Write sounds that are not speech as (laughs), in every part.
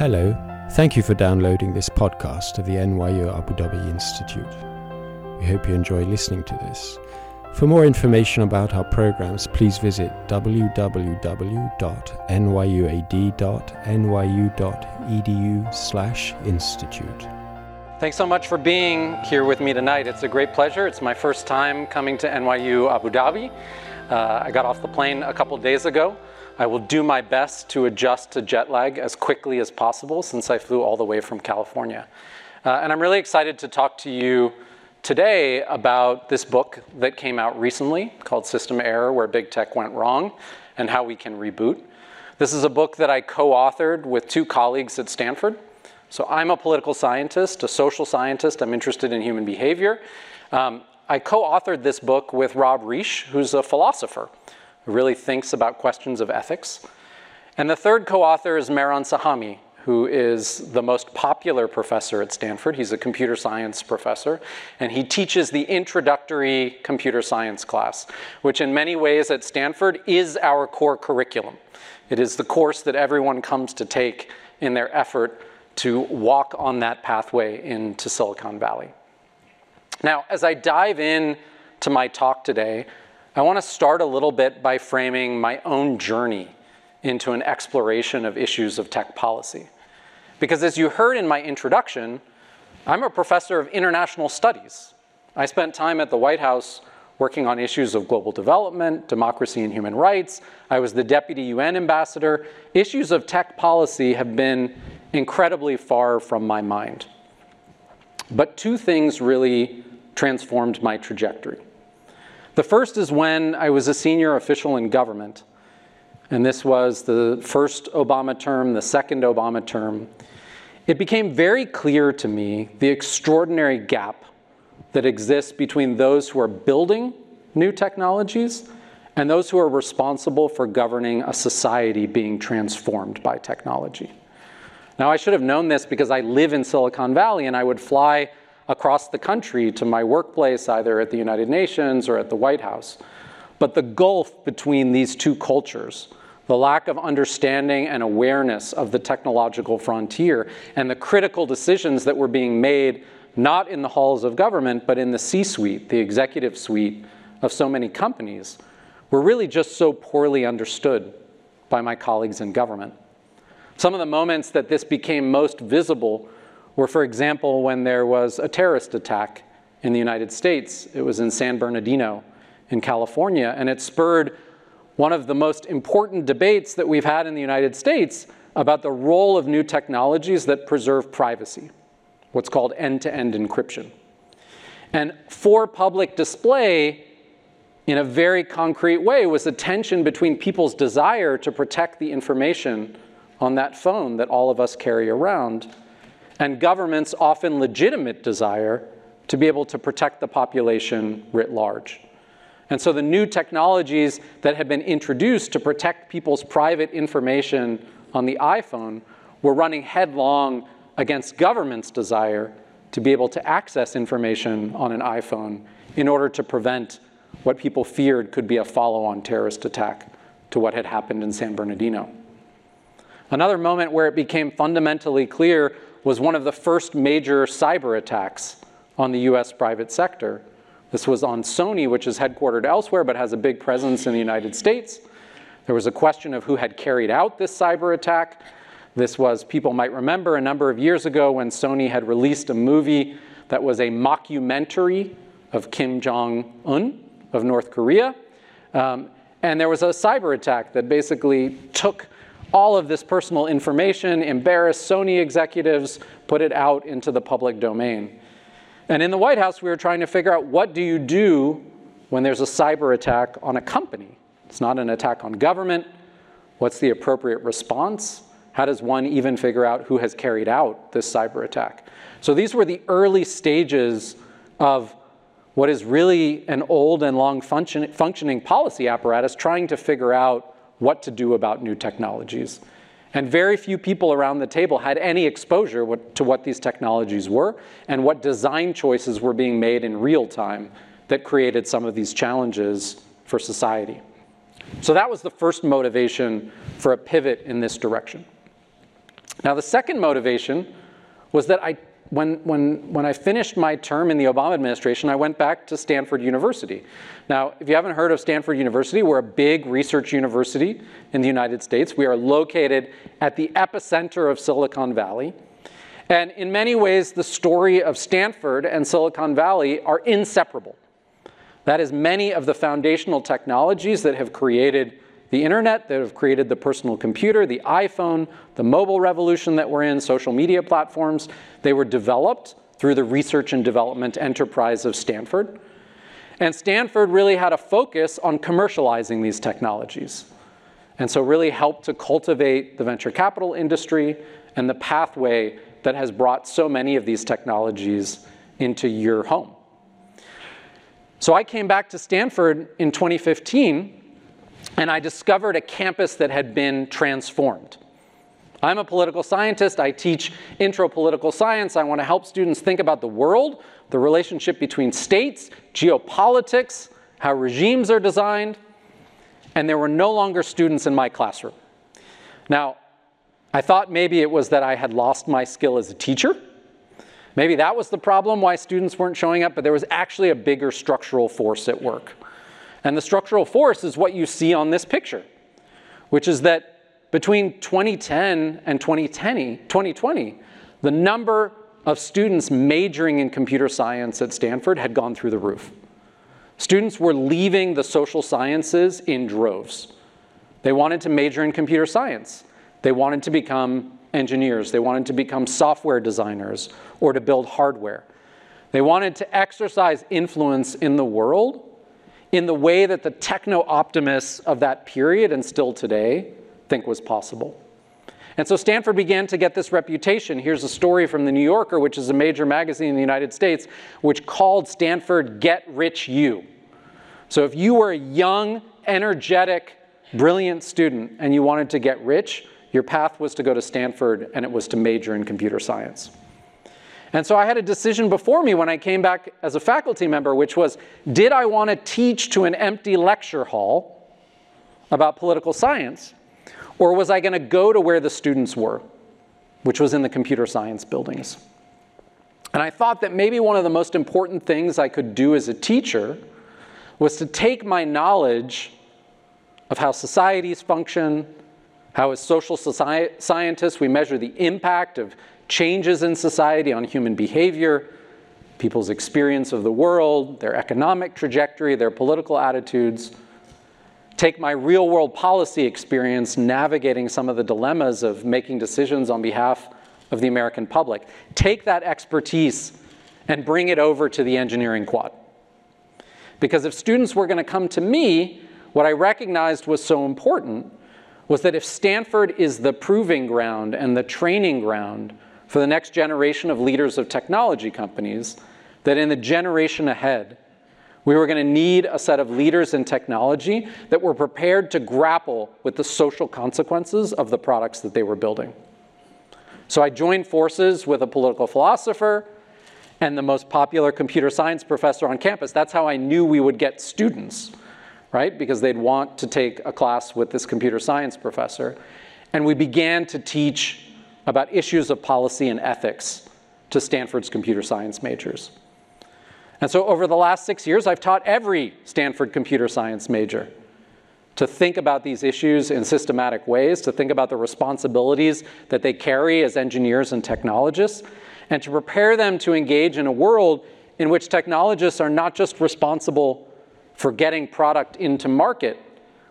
Hello, thank you for downloading this podcast of the NYU Abu Dhabi Institute. We hope you enjoy listening to this. For more information about our programs, please visit www.nyuad.nyu.edu/institute. Thanks so much for being here with me tonight. It's a great pleasure. It's my first time coming to NYU Abu Dhabi. Uh, I got off the plane a couple days ago. I will do my best to adjust to jet lag as quickly as possible since I flew all the way from California. Uh, and I'm really excited to talk to you today about this book that came out recently called System Error Where Big Tech Went Wrong and How We Can Reboot. This is a book that I co authored with two colleagues at Stanford. So I'm a political scientist, a social scientist. I'm interested in human behavior. Um, I co authored this book with Rob Reich, who's a philosopher who really thinks about questions of ethics. And the third co author is Mehran Sahami, who is the most popular professor at Stanford. He's a computer science professor, and he teaches the introductory computer science class, which in many ways at Stanford is our core curriculum. It is the course that everyone comes to take in their effort to walk on that pathway into Silicon Valley. Now, as I dive in to my talk today, I want to start a little bit by framing my own journey into an exploration of issues of tech policy. Because as you heard in my introduction, I'm a professor of international studies. I spent time at the White House working on issues of global development, democracy, and human rights. I was the deputy UN ambassador. Issues of tech policy have been incredibly far from my mind. But two things really transformed my trajectory. The first is when I was a senior official in government, and this was the first Obama term, the second Obama term. It became very clear to me the extraordinary gap that exists between those who are building new technologies and those who are responsible for governing a society being transformed by technology. Now, I should have known this because I live in Silicon Valley and I would fly across the country to my workplace, either at the United Nations or at the White House. But the gulf between these two cultures, the lack of understanding and awareness of the technological frontier, and the critical decisions that were being made not in the halls of government, but in the C suite, the executive suite of so many companies, were really just so poorly understood by my colleagues in government. Some of the moments that this became most visible were, for example, when there was a terrorist attack in the United States. It was in San Bernardino in California, and it spurred one of the most important debates that we've had in the United States about the role of new technologies that preserve privacy, what's called end to end encryption. And for public display, in a very concrete way, was the tension between people's desire to protect the information on that phone that all of us carry around, and government's often legitimate desire to be able to protect the population writ large. And so the new technologies that had been introduced to protect people's private information on the iPhone were running headlong against government's desire to be able to access information on an iPhone in order to prevent what people feared could be a follow on terrorist attack to what had happened in San Bernardino. Another moment where it became fundamentally clear was one of the first major cyber attacks on the US private sector. This was on Sony, which is headquartered elsewhere but has a big presence in the United States. There was a question of who had carried out this cyber attack. This was, people might remember, a number of years ago when Sony had released a movie that was a mockumentary of Kim Jong un of North Korea. Um, and there was a cyber attack that basically took all of this personal information, embarrassed Sony executives, put it out into the public domain. And in the White House, we were trying to figure out what do you do when there's a cyber attack on a company? It's not an attack on government. What's the appropriate response? How does one even figure out who has carried out this cyber attack? So these were the early stages of what is really an old and long function, functioning policy apparatus trying to figure out what to do about new technologies. And very few people around the table had any exposure to what these technologies were and what design choices were being made in real time that created some of these challenges for society. So that was the first motivation for a pivot in this direction. Now, the second motivation was that I, when, when, when I finished my term in the Obama administration, I went back to Stanford University. Now, if you haven't heard of Stanford University, we're a big research university in the United States. We are located at the epicenter of Silicon Valley. And in many ways, the story of Stanford and Silicon Valley are inseparable. That is, many of the foundational technologies that have created the internet, that have created the personal computer, the iPhone, the mobile revolution that we're in, social media platforms, they were developed through the research and development enterprise of Stanford. And Stanford really had a focus on commercializing these technologies. And so really helped to cultivate the venture capital industry and the pathway that has brought so many of these technologies into your home. So I came back to Stanford in 2015 and I discovered a campus that had been transformed. I'm a political scientist. I teach intro political science. I want to help students think about the world, the relationship between states, geopolitics, how regimes are designed. And there were no longer students in my classroom. Now, I thought maybe it was that I had lost my skill as a teacher. Maybe that was the problem why students weren't showing up, but there was actually a bigger structural force at work. And the structural force is what you see on this picture, which is that between 2010 and 2020, 2020 the number of students majoring in computer science at Stanford had gone through the roof. Students were leaving the social sciences in droves. They wanted to major in computer science. They wanted to become engineers. They wanted to become software designers or to build hardware. They wanted to exercise influence in the world in the way that the techno optimists of that period and still today think was possible. And so Stanford began to get this reputation. Here's a story from the New Yorker, which is a major magazine in the United States, which called Stanford Get Rich U. So if you were a young, energetic, brilliant student and you wanted to get rich, your path was to go to Stanford and it was to major in computer science. And so I had a decision before me when I came back as a faculty member, which was did I want to teach to an empty lecture hall about political science, or was I going to go to where the students were, which was in the computer science buildings? And I thought that maybe one of the most important things I could do as a teacher was to take my knowledge of how societies function, how, as social scientists, we measure the impact of changes in society on human behavior, people's experience of the world, their economic trajectory, their political attitudes. Take my real world policy experience navigating some of the dilemmas of making decisions on behalf of the American public. Take that expertise and bring it over to the engineering quad. Because if students were going to come to me, what I recognized was so important was that if Stanford is the proving ground and the training ground for the next generation of leaders of technology companies, that in the generation ahead, we were going to need a set of leaders in technology that were prepared to grapple with the social consequences of the products that they were building. So I joined forces with a political philosopher and the most popular computer science professor on campus. That's how I knew we would get students right? Because they'd want to take a class with this computer science professor. And we began to teach about issues of policy and ethics to Stanford's computer science majors. And so over the last six years, I've taught every Stanford computer science major to think about these issues in systematic ways, to think about the responsibilities that they carry as engineers and technologists, and to prepare them to engage in a world in which technologists are not just responsible for getting product into market,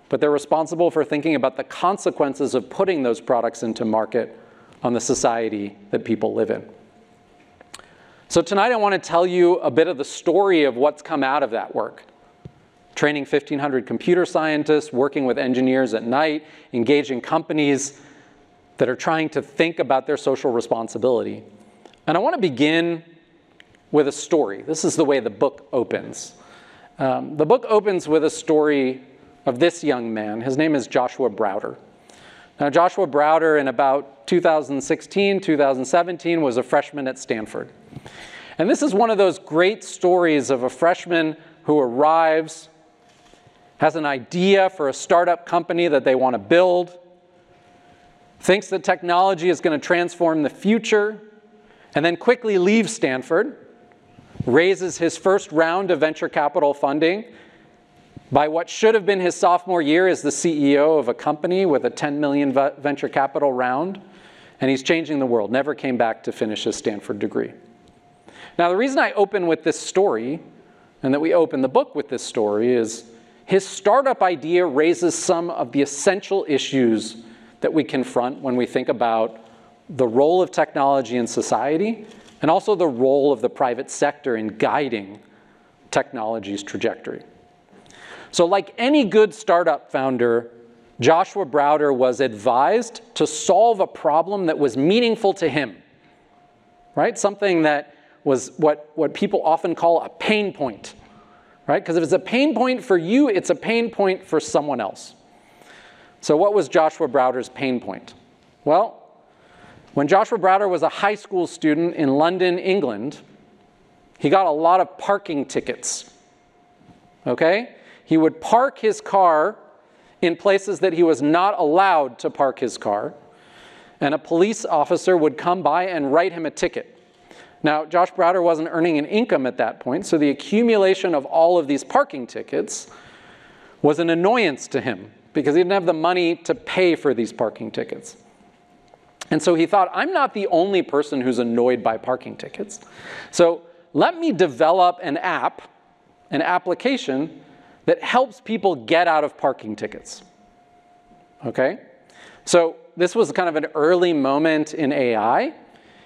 but they're responsible for thinking about the consequences of putting those products into market on the society that people live in. So tonight I want to tell you a bit of the story of what's come out of that work. Training 1,500 computer scientists, working with engineers at night, engaging companies that are trying to think about their social responsibility. And I want to begin with a story. This is the way the book opens. Um, the book opens with a story of this young man. His name is Joshua Browder. Now, Joshua Browder, in about 2016, 2017, was a freshman at Stanford. And this is one of those great stories of a freshman who arrives, has an idea for a startup company that they want to build, thinks that technology is going to transform the future, and then quickly leaves Stanford, raises his first round of venture capital funding by what should have been his sophomore year as the CEO of a company with a 10 million venture capital round, and he's changing the world. Never came back to finish his Stanford degree. Now, the reason I open with this story and that we open the book with this story is his startup idea raises some of the essential issues that we confront when we think about the role of technology in society and also the role of the private sector in guiding technology's trajectory. So, like any good startup founder, Joshua Browder was advised to solve a problem that was meaningful to him, right? Something that was what, what people often call a pain point, right? Because if it's a pain point for you, it's a pain point for someone else. So, what was Joshua Browder's pain point? Well, when Joshua Browder was a high school student in London, England, he got a lot of parking tickets. Okay? He would park his car in places that he was not allowed to park his car, and a police officer would come by and write him a ticket. Now, Josh Browder wasn't earning an income at that point, so the accumulation of all of these parking tickets was an annoyance to him because he didn't have the money to pay for these parking tickets. And so he thought, I'm not the only person who's annoyed by parking tickets. So let me develop an app, an application that helps people get out of parking tickets. Okay? So this was kind of an early moment in AI.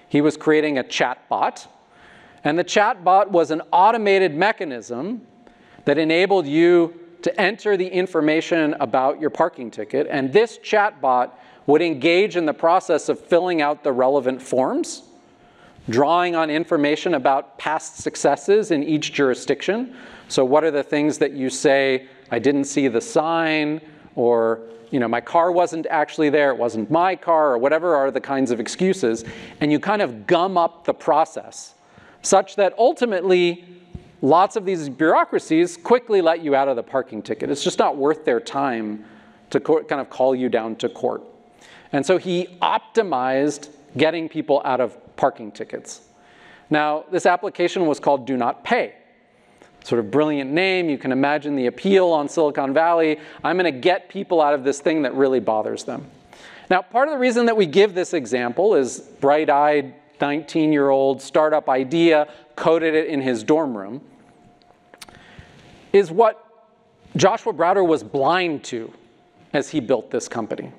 He was creating a chatbot. And the chatbot was an automated mechanism that enabled you to enter the information about your parking ticket. And this chatbot would engage in the process of filling out the relevant forms, drawing on information about past successes in each jurisdiction. So, what are the things that you say, I didn't see the sign, or you know, my car wasn't actually there, it wasn't my car, or whatever are the kinds of excuses, and you kind of gum up the process such that ultimately lots of these bureaucracies quickly let you out of the parking ticket. It's just not worth their time to kind of call you down to court. And so he optimized getting people out of parking tickets. Now, this application was called Do Not Pay. Sort of brilliant name. You can imagine the appeal on Silicon Valley. I'm going to get people out of this thing that really bothers them. Now, part of the reason that we give this example is bright eyed 19 year old startup idea, coded it in his dorm room, is what Joshua Browder was blind to as he built this company.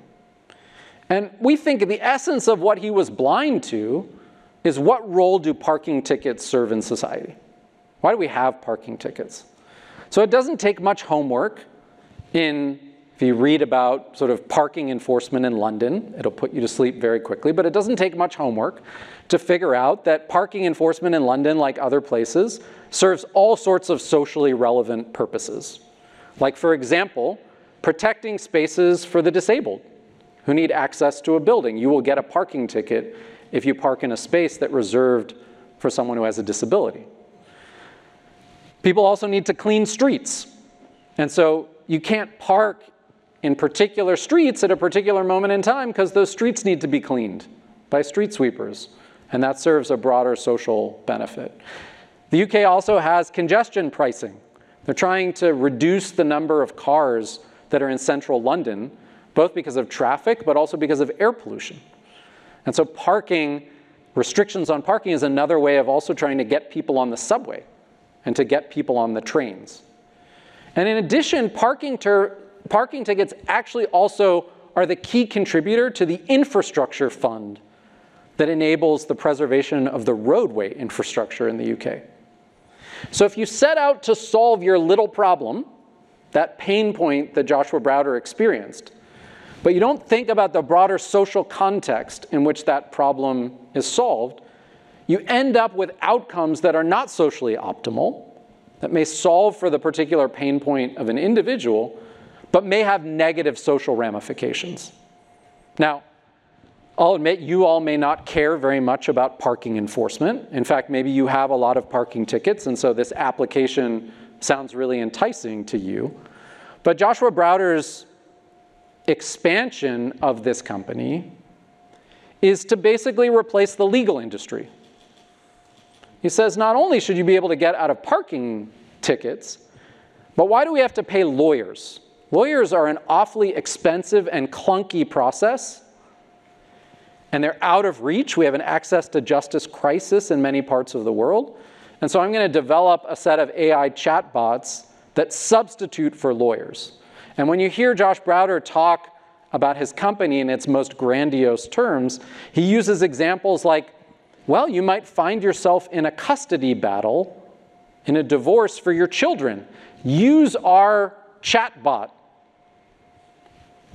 And we think the essence of what he was blind to is what role do parking tickets serve in society? Why do we have parking tickets? So it doesn't take much homework in if you read about sort of parking enforcement in London, it'll put you to sleep very quickly, but it doesn't take much homework to figure out that parking enforcement in London, like other places, serves all sorts of socially relevant purposes. Like, for example, protecting spaces for the disabled who need access to a building. You will get a parking ticket if you park in a space that reserved for someone who has a disability. People also need to clean streets. And so you can't park in particular streets at a particular moment in time because those streets need to be cleaned by street sweepers. And that serves a broader social benefit. The UK also has congestion pricing. They're trying to reduce the number of cars that are in central London both because of traffic, but also because of air pollution. And so parking, restrictions on parking is another way of also trying to get people on the subway and to get people on the trains. And in addition, parking, ter- parking tickets actually also are the key contributor to the infrastructure fund that enables the preservation of the roadway infrastructure in the UK. So if you set out to solve your little problem, that pain point that Joshua Browder experienced, but you don't think about the broader social context in which that problem is solved. You end up with outcomes that are not socially optimal, that may solve for the particular pain point of an individual, but may have negative social ramifications. Now, I'll admit you all may not care very much about parking enforcement. In fact, maybe you have a lot of parking tickets, and so this application sounds really enticing to you. But Joshua Browder's expansion of this company is to basically replace the legal industry. He says not only should you be able to get out of parking tickets, but why do we have to pay lawyers? Lawyers are an awfully expensive and clunky process, and they're out of reach. We have an access to justice crisis in many parts of the world. And so I'm going to develop a set of AI chatbots that substitute for lawyers. And when you hear Josh Browder talk about his company in its most grandiose terms, he uses examples like, well, you might find yourself in a custody battle, in a divorce for your children. Use our chatbot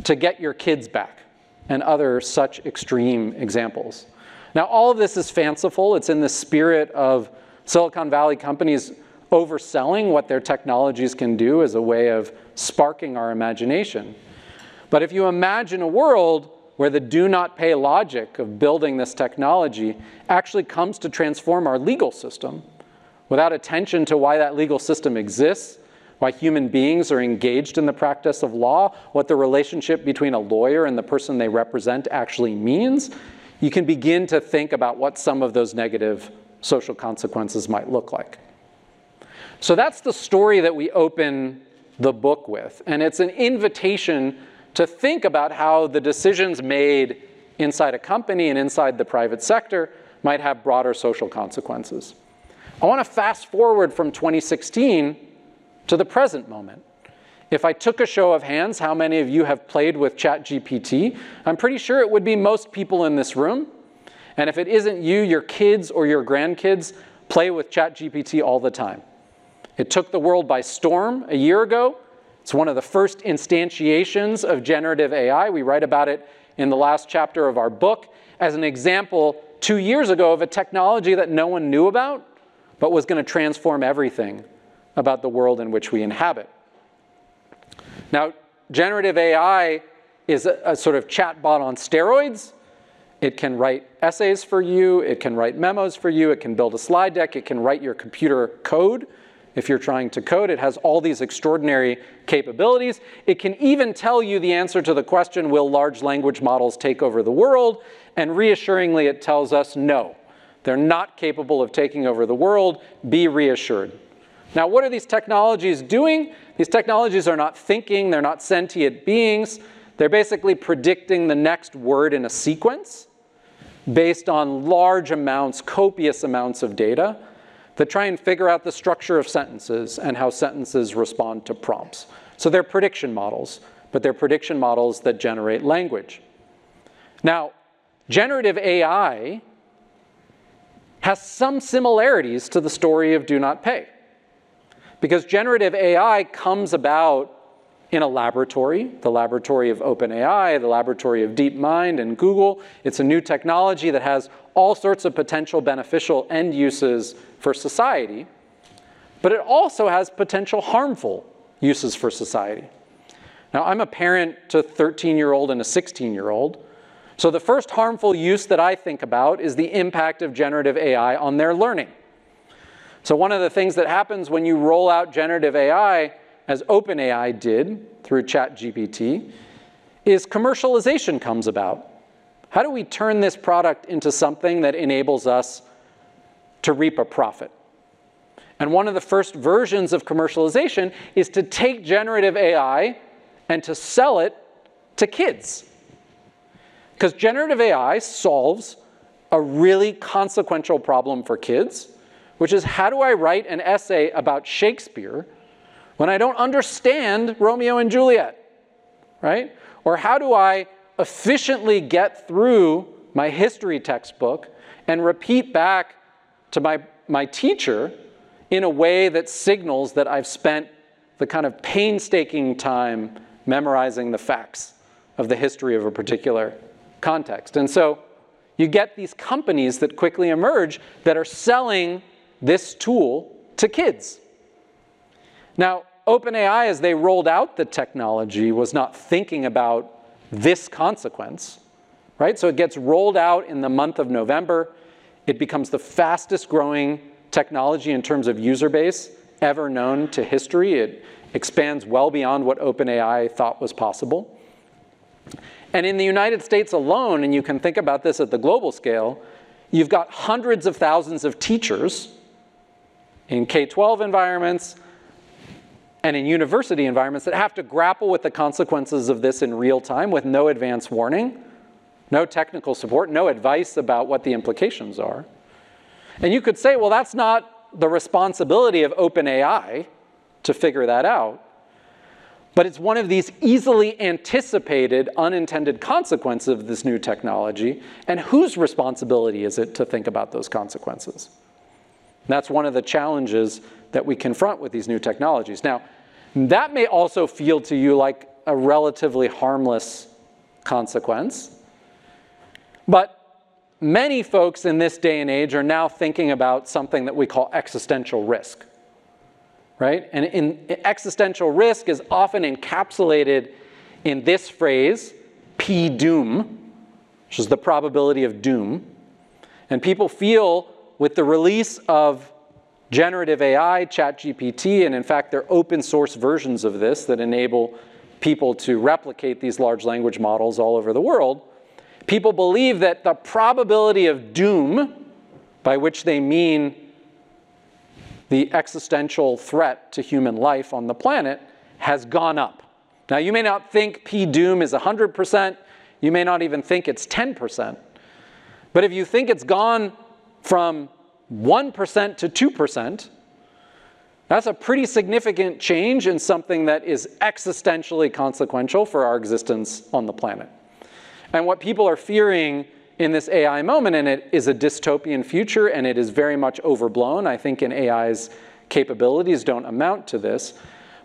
to get your kids back, and other such extreme examples. Now, all of this is fanciful. It's in the spirit of Silicon Valley companies overselling what their technologies can do as a way of sparking our imagination. But if you imagine a world where the do not pay logic of building this technology actually comes to transform our legal system without attention to why that legal system exists, why human beings are engaged in the practice of law, what the relationship between a lawyer and the person they represent actually means, you can begin to think about what some of those negative social consequences might look like. So that's the story that we open the book with. And it's an invitation to think about how the decisions made inside a company and inside the private sector might have broader social consequences. I want to fast forward from 2016 to the present moment. If I took a show of hands, how many of you have played with ChatGPT? I'm pretty sure it would be most people in this room. And if it isn't you, your kids or your grandkids play with ChatGPT all the time. It took the world by storm a year ago. It's one of the first instantiations of generative AI. We write about it in the last chapter of our book as an example two years ago of a technology that no one knew about, but was going to transform everything about the world in which we inhabit. Now, generative AI is a, a sort of chatbot on steroids. It can write essays for you, it can write memos for you, it can build a slide deck, it can write your computer code if you're trying to code. It has all these extraordinary capabilities. It can even tell you the answer to the question, will large language models take over the world? And reassuringly, it tells us no. They're not capable of taking over the world. Be reassured. Now, what are these technologies doing? These technologies are not thinking, they're not sentient beings. They're basically predicting the next word in a sequence based on large amounts, copious amounts of data that try and figure out the structure of sentences and how sentences respond to prompts. So they're prediction models, but they're prediction models that generate language. Now, generative AI has some similarities to the story of do not pay. Because generative AI comes about in a laboratory, the laboratory of OpenAI, the laboratory of DeepMind and Google. It's a new technology that has all sorts of potential beneficial end uses for society, but it also has potential harmful uses for society. Now, I'm a parent to a 13 year old and a 16 year old. So, the first harmful use that I think about is the impact of generative AI on their learning. So, one of the things that happens when you roll out generative AI as OpenAI did through ChatGPT, is commercialization comes about. How do we turn this product into something that enables us to reap a profit? And one of the first versions of commercialization is to take generative AI and to sell it to kids. Because generative AI solves a really consequential problem for kids, which is how do I write an essay about Shakespeare when I don't understand Romeo and Juliet, right? Or how do I efficiently get through my history textbook and repeat back to my, my teacher in a way that signals that I've spent the kind of painstaking time memorizing the facts of the history of a particular context. And so you get these companies that quickly emerge that are selling this tool to kids. Now, OpenAI, as they rolled out the technology, was not thinking about this consequence, right? So it gets rolled out in the month of November. It becomes the fastest growing technology in terms of user base ever known to history. It expands well beyond what OpenAI thought was possible. And in the United States alone, and you can think about this at the global scale, you've got hundreds of thousands of teachers in K 12 environments and in university environments that have to grapple with the consequences of this in real time with no advance warning, no technical support, no advice about what the implications are. And you could say, well, that's not the responsibility of OpenAI to figure that out. But it's one of these easily anticipated unintended consequences of this new technology. And whose responsibility is it to think about those consequences? And that's one of the challenges that we confront with these new technologies. Now, that may also feel to you like a relatively harmless consequence. But many folks in this day and age are now thinking about something that we call existential risk right? And in, existential risk is often encapsulated in this phrase, P doom, which is the probability of doom. And people feel with the release of generative AI, ChatGPT, and in fact, there are open source versions of this that enable people to replicate these large language models all over the world. People believe that the probability of doom, by which they mean the existential threat to human life on the planet has gone up. Now, you may not think P doom is 100%, you may not even think it's 10%. But if you think it's gone from 1% to 2%, that's a pretty significant change in something that is existentially consequential for our existence on the planet. And what people are fearing in this AI moment, and it is a dystopian future and it is very much overblown. I think in AI's capabilities don't amount to this,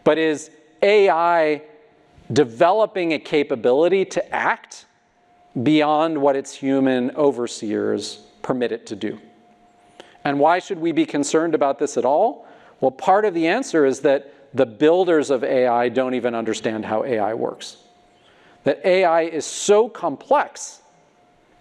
but is AI developing a capability to act beyond what its human overseers permit it to do. And why should we be concerned about this at all? Well, part of the answer is that the builders of AI don't even understand how AI works. That AI is so complex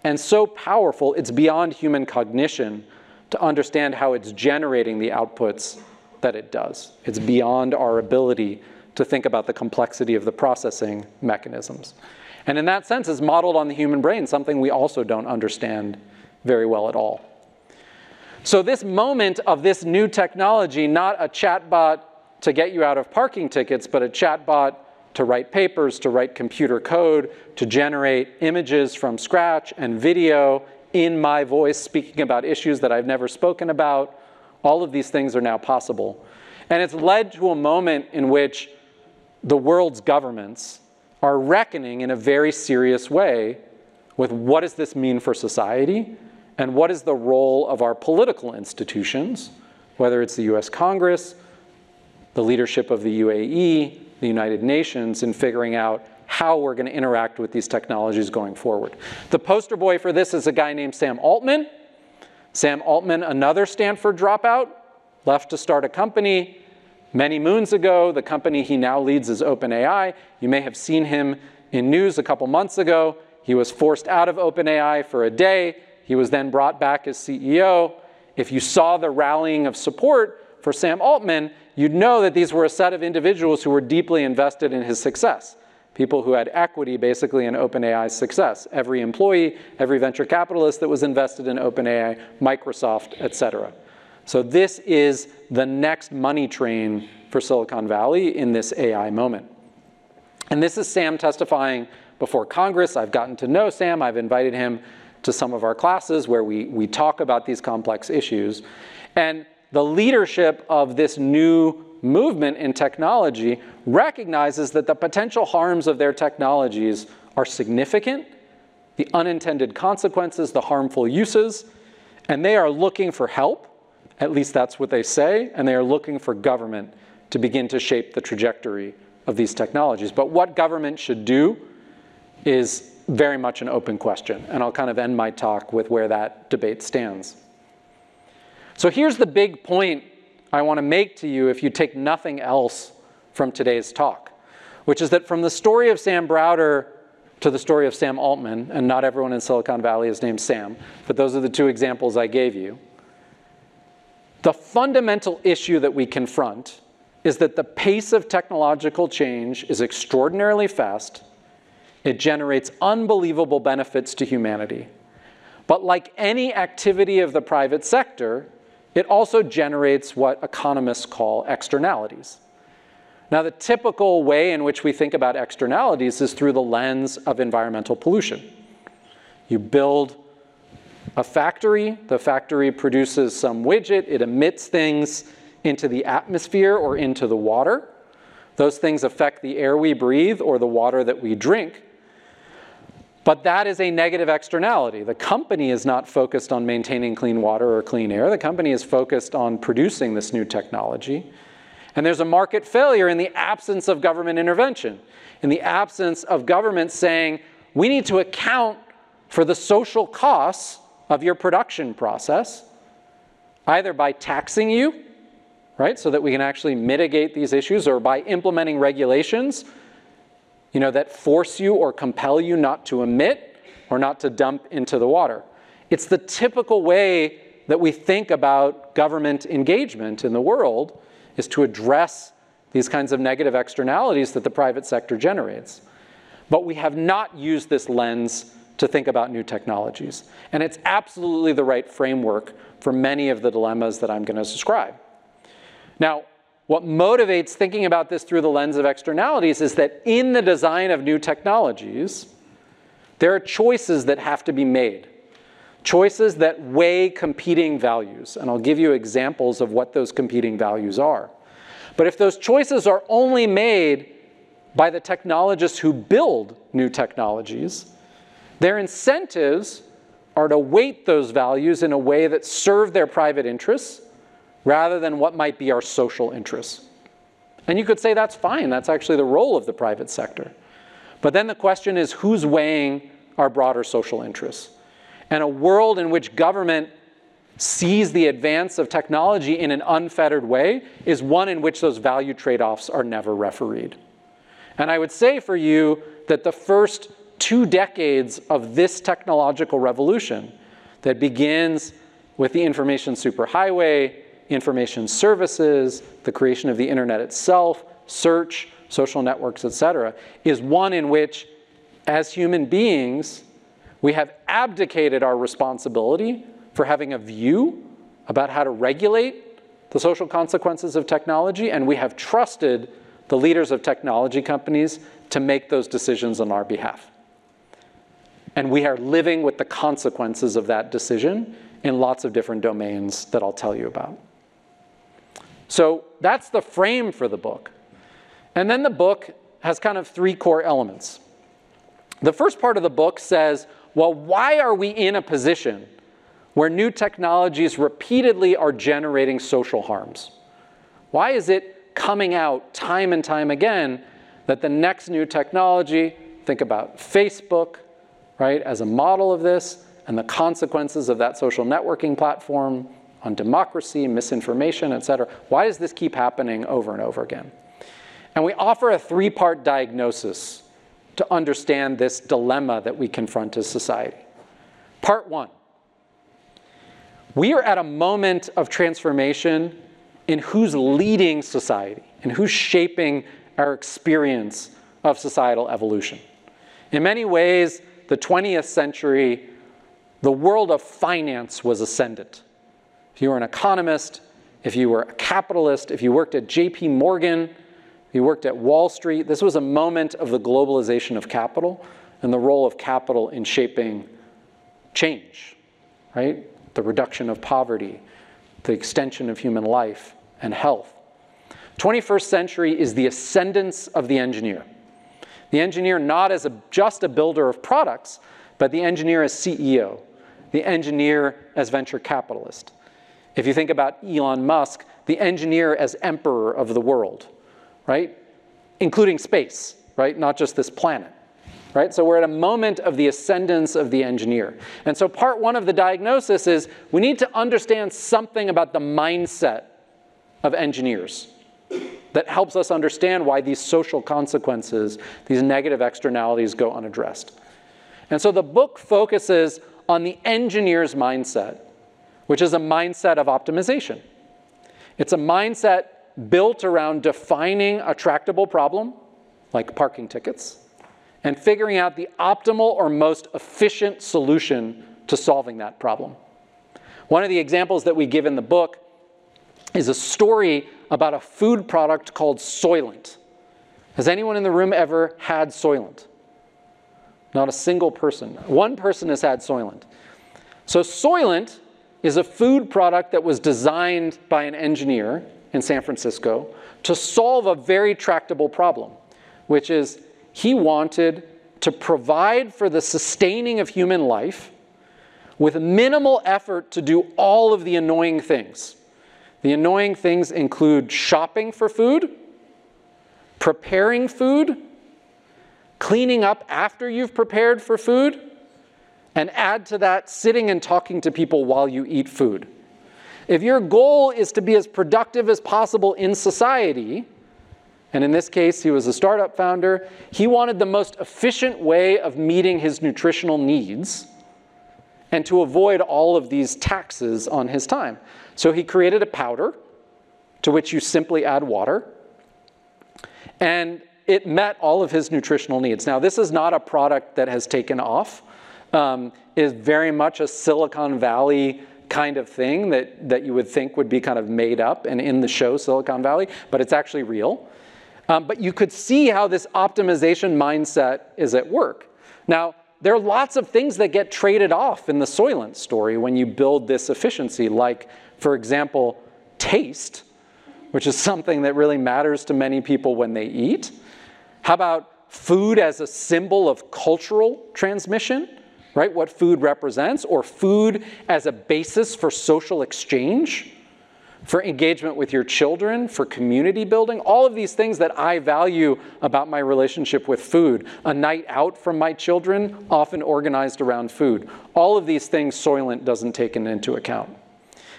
and so powerful it's beyond human cognition to understand how it's generating the outputs that it does. It's beyond our ability to think about the complexity of the processing mechanisms. And in that sense, is modeled on the human brain, something we also don't understand very well at all. So, this moment of this new technology, not a chatbot to get you out of parking tickets, but a chatbot to write papers, to write computer code, to generate images from scratch and video in my voice speaking about issues that I've never spoken about. All of these things are now possible. And it's led to a moment in which the world's governments are reckoning in a very serious way with what does this mean for society and what is the role of our political institutions, whether it's the US Congress, the leadership of the UAE, the United Nations in figuring out how we're going to interact with these technologies going forward. The poster boy for this is a guy named Sam Altman. Sam Altman, another Stanford dropout, left to start a company many moons ago. The company he now leads is OpenAI. You may have seen him in news a couple months ago. He was forced out of OpenAI for a day. He was then brought back as CEO. If you saw the rallying of support for Sam Altman, you'd know that these were a set of individuals who were deeply invested in his success. People who had equity basically in OpenAI's success. Every employee, every venture capitalist that was invested in OpenAI, Microsoft, et cetera. So this is the next money train for Silicon Valley in this AI moment. And this is Sam testifying before Congress. I've gotten to know Sam. I've invited him to some of our classes where we, we talk about these complex issues. And the leadership of this new movement in technology recognizes that the potential harms of their technologies are significant, the unintended consequences, the harmful uses, and they are looking for help. At least that's what they say, and they are looking for government to begin to shape the trajectory of these technologies. But what government should do is very much an open question, and I'll kind of end my talk with where that debate stands. So here's the big point I want to make to you if you take nothing else from today's talk, which is that from the story of Sam Browder to the story of Sam Altman, and not everyone in Silicon Valley is named Sam, but those are the two examples I gave you. The fundamental issue that we confront is that the pace of technological change is extraordinarily fast, It generates unbelievable benefits to humanity. But like any activity of the private sector, it also generates what economists call externalities. Now, the typical way in which we think about externalities is through the lens of environmental pollution. You build a factory, the factory produces some widget, it emits things into the atmosphere or into the water. Those things affect the air we breathe or the water that we drink. But that is a negative externality. The company is not focused on maintaining clean water or clean air. The company is focused on producing this new technology. And there's a market failure in the absence of government intervention, in the absence of government saying, we need to account for the social costs of your production process, either by taxing you, right, so that we can actually mitigate these issues, or by implementing regulations you know, that force you or compel you not to emit or not to dump into the water. It's the typical way that we think about government engagement in the world is to address these kinds of negative externalities that the private sector generates. But we have not used this lens to think about new technologies. And it's absolutely the right framework for many of the dilemmas that I'm going to describe. Now, what motivates thinking about this through the lens of externalities is that in the design of new technologies, there are choices that have to be made. Choices that weigh competing values. And I'll give you examples of what those competing values are. But if those choices are only made by the technologists who build new technologies, their incentives are to weight those values in a way that serve their private interests rather than what might be our social interests. And you could say that's fine, that's actually the role of the private sector. But then the question is who's weighing our broader social interests? And a world in which government sees the advance of technology in an unfettered way is one in which those value trade offs are never refereed. And I would say for you that the first two decades of this technological revolution that begins with the information superhighway information services, the creation of the internet itself, search, social networks, etc., is one in which, as human beings, we have abdicated our responsibility for having a view about how to regulate the social consequences of technology, and we have trusted the leaders of technology companies to make those decisions on our behalf. And we are living with the consequences of that decision in lots of different domains that I'll tell you about. So that's the frame for the book. And then the book has kind of three core elements. The first part of the book says, well, why are we in a position where new technologies repeatedly are generating social harms? Why is it coming out time and time again that the next new technology, think about Facebook, right, as a model of this, and the consequences of that social networking platform, on democracy, misinformation, et cetera. Why does this keep happening over and over again? And we offer a three part diagnosis to understand this dilemma that we confront as society. Part one we are at a moment of transformation in who's leading society and who's shaping our experience of societal evolution. In many ways, the 20th century, the world of finance was ascendant if you were an economist, if you were a capitalist, if you worked at JP Morgan, you worked at Wall Street, this was a moment of the globalization of capital and the role of capital in shaping change, right? The reduction of poverty, the extension of human life and health. 21st century is the ascendance of the engineer. The engineer not as a, just a builder of products, but the engineer as CEO, the engineer as venture capitalist, if you think about Elon Musk, the engineer as emperor of the world, right? Including space, right? Not just this planet. Right? So we're at a moment of the ascendance of the engineer. And so part one of the diagnosis is we need to understand something about the mindset of engineers that helps us understand why these social consequences, these negative externalities go unaddressed. And so the book focuses on the engineer's mindset which is a mindset of optimization. It's a mindset built around defining a tractable problem, like parking tickets, and figuring out the optimal or most efficient solution to solving that problem. One of the examples that we give in the book is a story about a food product called Soylent. Has anyone in the room ever had Soylent? Not a single person. One person has had Soylent. So, Soylent is a food product that was designed by an engineer in San Francisco to solve a very tractable problem, which is he wanted to provide for the sustaining of human life with minimal effort to do all of the annoying things. The annoying things include shopping for food, preparing food, cleaning up after you've prepared for food, and add to that sitting and talking to people while you eat food. If your goal is to be as productive as possible in society, and in this case, he was a startup founder, he wanted the most efficient way of meeting his nutritional needs and to avoid all of these taxes on his time. So he created a powder to which you simply add water, and it met all of his nutritional needs. Now, this is not a product that has taken off. Um, is very much a Silicon Valley kind of thing that, that you would think would be kind of made up and in the show Silicon Valley, but it's actually real. Um, but you could see how this optimization mindset is at work. Now, there are lots of things that get traded off in the Soylent story when you build this efficiency, like, for example, taste, which is something that really matters to many people when they eat. How about food as a symbol of cultural transmission, right? What food represents, or food as a basis for social exchange? for engagement with your children, for community building, all of these things that I value about my relationship with food. A night out from my children, often organized around food. All of these things Soylent doesn't take into account.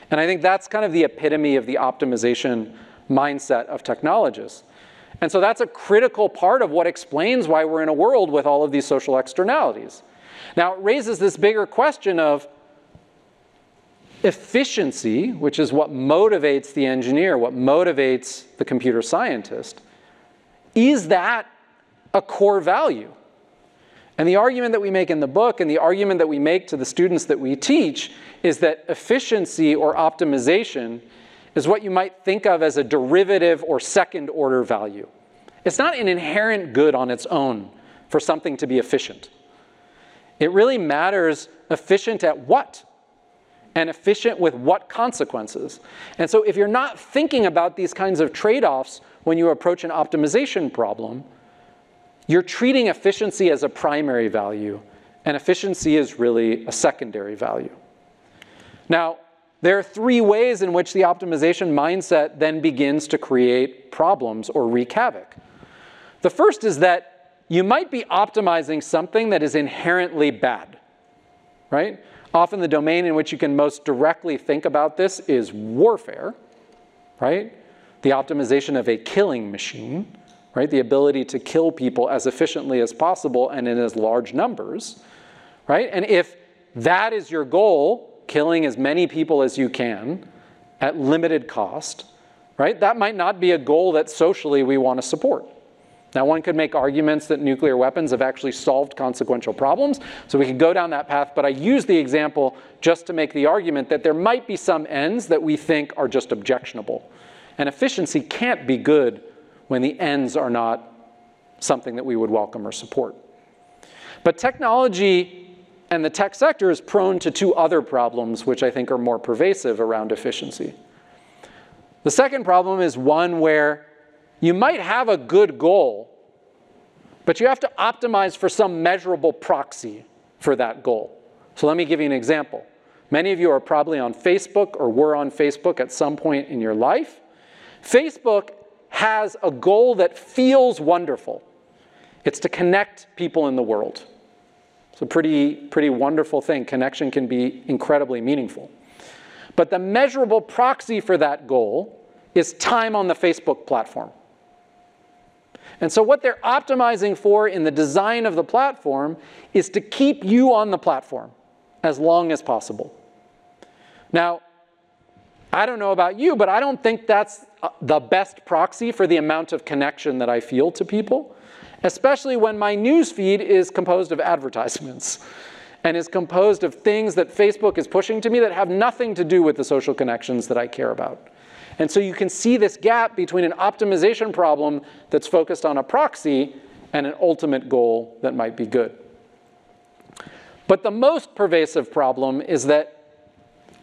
And I think that's kind of the epitome of the optimization mindset of technologists. And so that's a critical part of what explains why we're in a world with all of these social externalities. Now, it raises this bigger question of efficiency, which is what motivates the engineer, what motivates the computer scientist, is that a core value? And the argument that we make in the book and the argument that we make to the students that we teach is that efficiency or optimization is what you might think of as a derivative or second order value. It's not an inherent good on its own for something to be efficient. It really matters efficient at what? and efficient with what consequences. And so, if you're not thinking about these kinds of trade offs when you approach an optimization problem, you're treating efficiency as a primary value, and efficiency is really a secondary value. Now, there are three ways in which the optimization mindset then begins to create problems or wreak havoc. The first is that you might be optimizing something that is inherently bad, right? Often the domain in which you can most directly think about this is warfare, right? The optimization of a killing machine, right? The ability to kill people as efficiently as possible and in as large numbers, right? And if that is your goal, killing as many people as you can at limited cost, right? That might not be a goal that socially we want to support. Now, one could make arguments that nuclear weapons have actually solved consequential problems, so we could go down that path, but I use the example just to make the argument that there might be some ends that we think are just objectionable. And efficiency can't be good when the ends are not something that we would welcome or support. But technology and the tech sector is prone to two other problems, which I think are more pervasive around efficiency. The second problem is one where you might have a good goal, but you have to optimize for some measurable proxy for that goal. So let me give you an example. Many of you are probably on Facebook or were on Facebook at some point in your life. Facebook has a goal that feels wonderful. It's to connect people in the world. It's a pretty, pretty wonderful thing. Connection can be incredibly meaningful. But the measurable proxy for that goal is time on the Facebook platform. And so, what they're optimizing for in the design of the platform is to keep you on the platform as long as possible. Now, I don't know about you, but I don't think that's uh, the best proxy for the amount of connection that I feel to people. especially when my news feed is composed of advertisements and is composed of things that Facebook is pushing to me that have nothing to do with the social connections that I care about. And so you can see this gap between an optimization problem that's focused on a proxy and an ultimate goal that might be good. But the most pervasive problem is that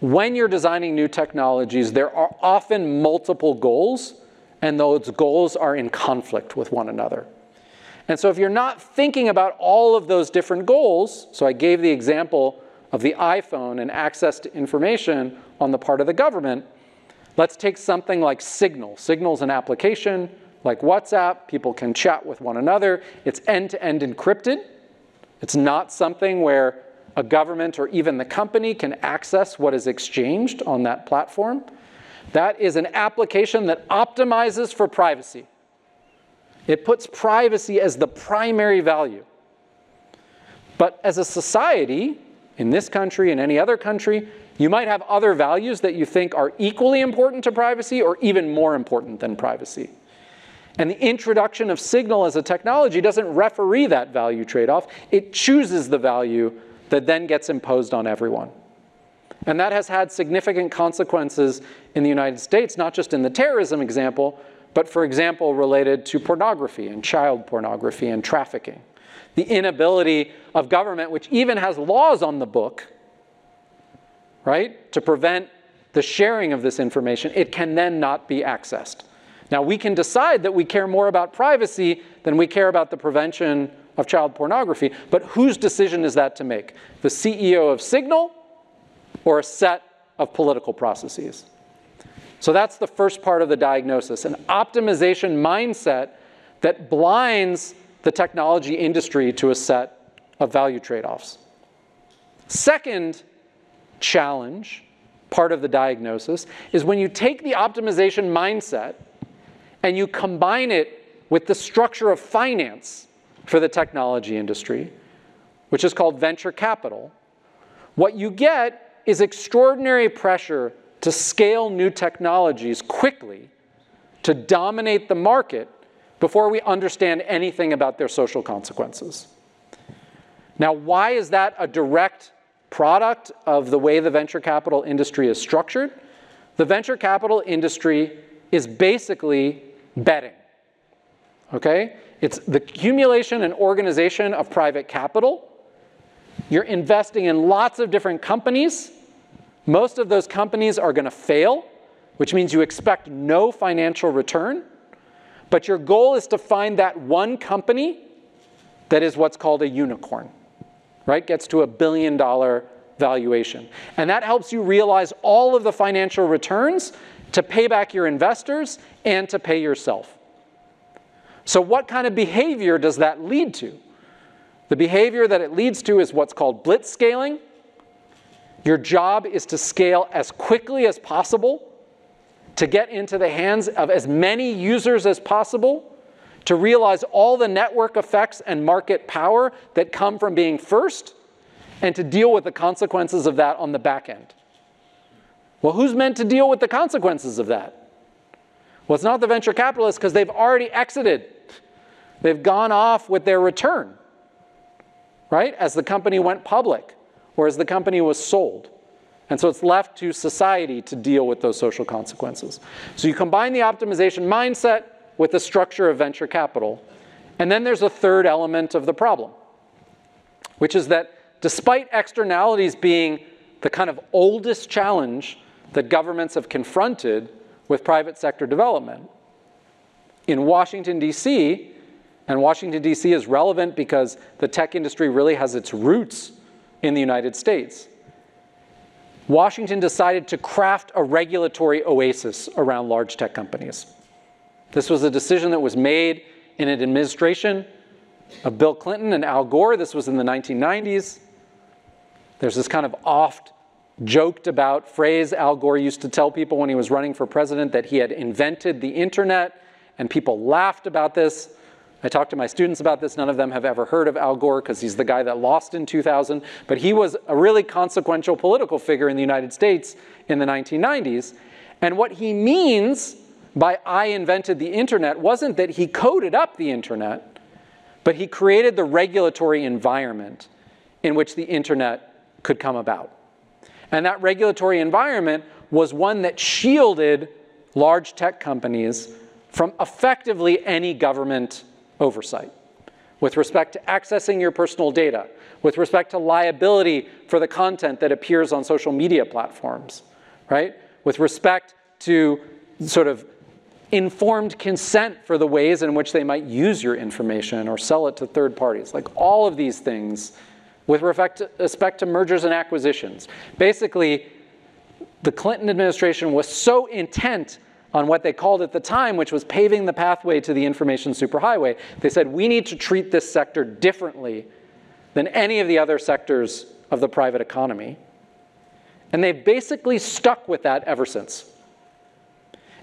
when you're designing new technologies, there are often multiple goals, and those goals are in conflict with one another. And so if you're not thinking about all of those different goals, so I gave the example of the iPhone and access to information on the part of the government, let's take something like Signal. Signal's an application like WhatsApp. People can chat with one another. It's end-to-end encrypted. It's not something where a government or even the company can access what is exchanged on that platform. That is an application that optimizes for privacy. It puts privacy as the primary value. But as a society, in this country and any other country, you might have other values that you think are equally important to privacy or even more important than privacy. And the introduction of Signal as a technology doesn't referee that value trade off, it chooses the value that then gets imposed on everyone. And that has had significant consequences in the United States, not just in the terrorism example, but for example, related to pornography and child pornography and trafficking. The inability of government, which even has laws on the book, right, to prevent the sharing of this information, it can then not be accessed. Now, we can decide that we care more about privacy than we care about the prevention of child pornography, but whose decision is that to make? The CEO of Signal or a set of political processes? So that's the first part of the diagnosis an optimization mindset that blinds the technology industry to a set of value trade offs. Second challenge, part of the diagnosis, is when you take the optimization mindset and you combine it with the structure of finance for the technology industry, which is called venture capital, what you get is extraordinary pressure to scale new technologies quickly to dominate the market before we understand anything about their social consequences. Now, why is that a direct product of the way the venture capital industry is structured? The venture capital industry is basically betting. Okay? It's the accumulation and organization of private capital. You're investing in lots of different companies. Most of those companies are going to fail, which means you expect no financial return. But your goal is to find that one company that is what's called a unicorn, right? Gets to a billion dollar valuation. And that helps you realize all of the financial returns to pay back your investors and to pay yourself. So, what kind of behavior does that lead to? The behavior that it leads to is what's called blitz scaling. Your job is to scale as quickly as possible, to get into the hands of as many users as possible, to realize all the network effects and market power that come from being first, and to deal with the consequences of that on the back end. Well, who's meant to deal with the consequences of that? Well, it's not the venture capitalists because they've already exited. They've gone off with their return, right? As the company went public or as the company was sold. And so it's left to society to deal with those social consequences. So you combine the optimization mindset with the structure of venture capital. And then there's a third element of the problem, which is that despite externalities being the kind of oldest challenge that governments have confronted with private sector development. In Washington, D.C., and Washington, D.C. is relevant because the tech industry really has its roots in the United States. Washington decided to craft a regulatory oasis around large tech companies. This was a decision that was made in an administration of Bill Clinton and Al Gore. This was in the 1990s. There's this kind of oft joked about phrase Al Gore used to tell people when he was running for president that he had invented the internet, and people laughed about this. I talked to my students about this. None of them have ever heard of Al Gore because he's the guy that lost in 2000. But he was a really consequential political figure in the United States in the 1990s. And what he means by I invented the internet wasn't that he coded up the internet, but he created the regulatory environment in which the internet could come about. And that regulatory environment was one that shielded large tech companies from effectively any government oversight with respect to accessing your personal data, with respect to liability for the content that appears on social media platforms, right? With respect to sort of informed consent for the ways in which they might use your information or sell it to third parties. Like all of these things with respect to, mergers and acquisitions. Basically, the Clinton administration was so intent on what they called at the time, which was paving the pathway to the information superhighway. They said, we need to treat this sector differently than any of the other sectors of the private economy. And they've basically stuck with that ever since.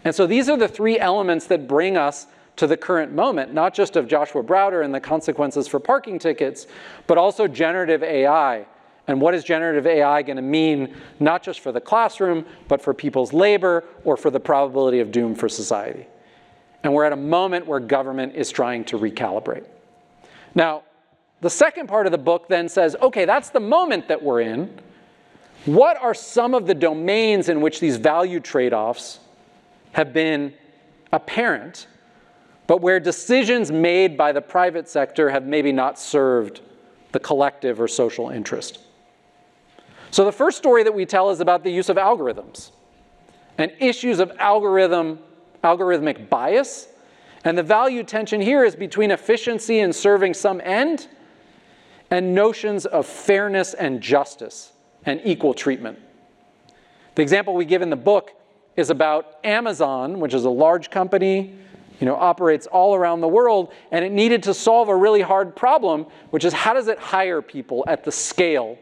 And so these are the three elements that bring us to the current moment, not just of Joshua Browder and the consequences for parking tickets, but also generative AI. And what is generative AI going to mean, not just for the classroom, but for people's labor or for the probability of doom for society? And we're at a moment where government is trying to recalibrate. Now, the second part of the book then says okay, that's the moment that we're in. What are some of the domains in which these value trade offs have been apparent, but where decisions made by the private sector have maybe not served the collective or social interest. So, the first story that we tell is about the use of algorithms and issues of algorithm, algorithmic bias. And the value tension here is between efficiency in serving some end and notions of fairness and justice and equal treatment. The example we give in the book is about Amazon, which is a large company, you know, operates all around the world, and it needed to solve a really hard problem, which is how does it hire people at the scale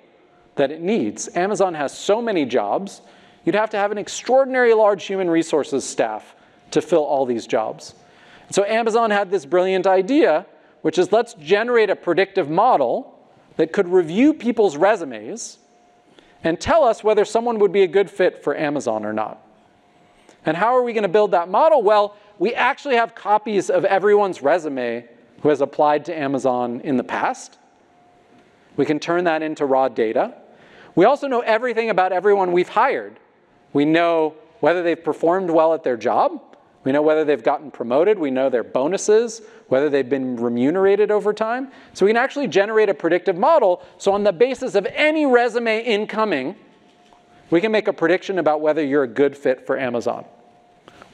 that it needs? Amazon has so many jobs, you'd have to have an extraordinary large human resources staff to fill all these jobs. so Amazon had this brilliant idea, which is let's generate a predictive model that could review people's resumes and tell us whether someone would be a good fit for Amazon or not. And how are we going to build that model? Well, we actually have copies of everyone's resume who has applied to Amazon in the past. We can turn that into raw data. We also know everything about everyone we've hired. We know whether they've performed well at their job. We know whether they've gotten promoted. We know their bonuses, whether they've been remunerated over time. So we can actually generate a predictive model. So, on the basis of any resume incoming, we can make a prediction about whether you're a good fit for Amazon.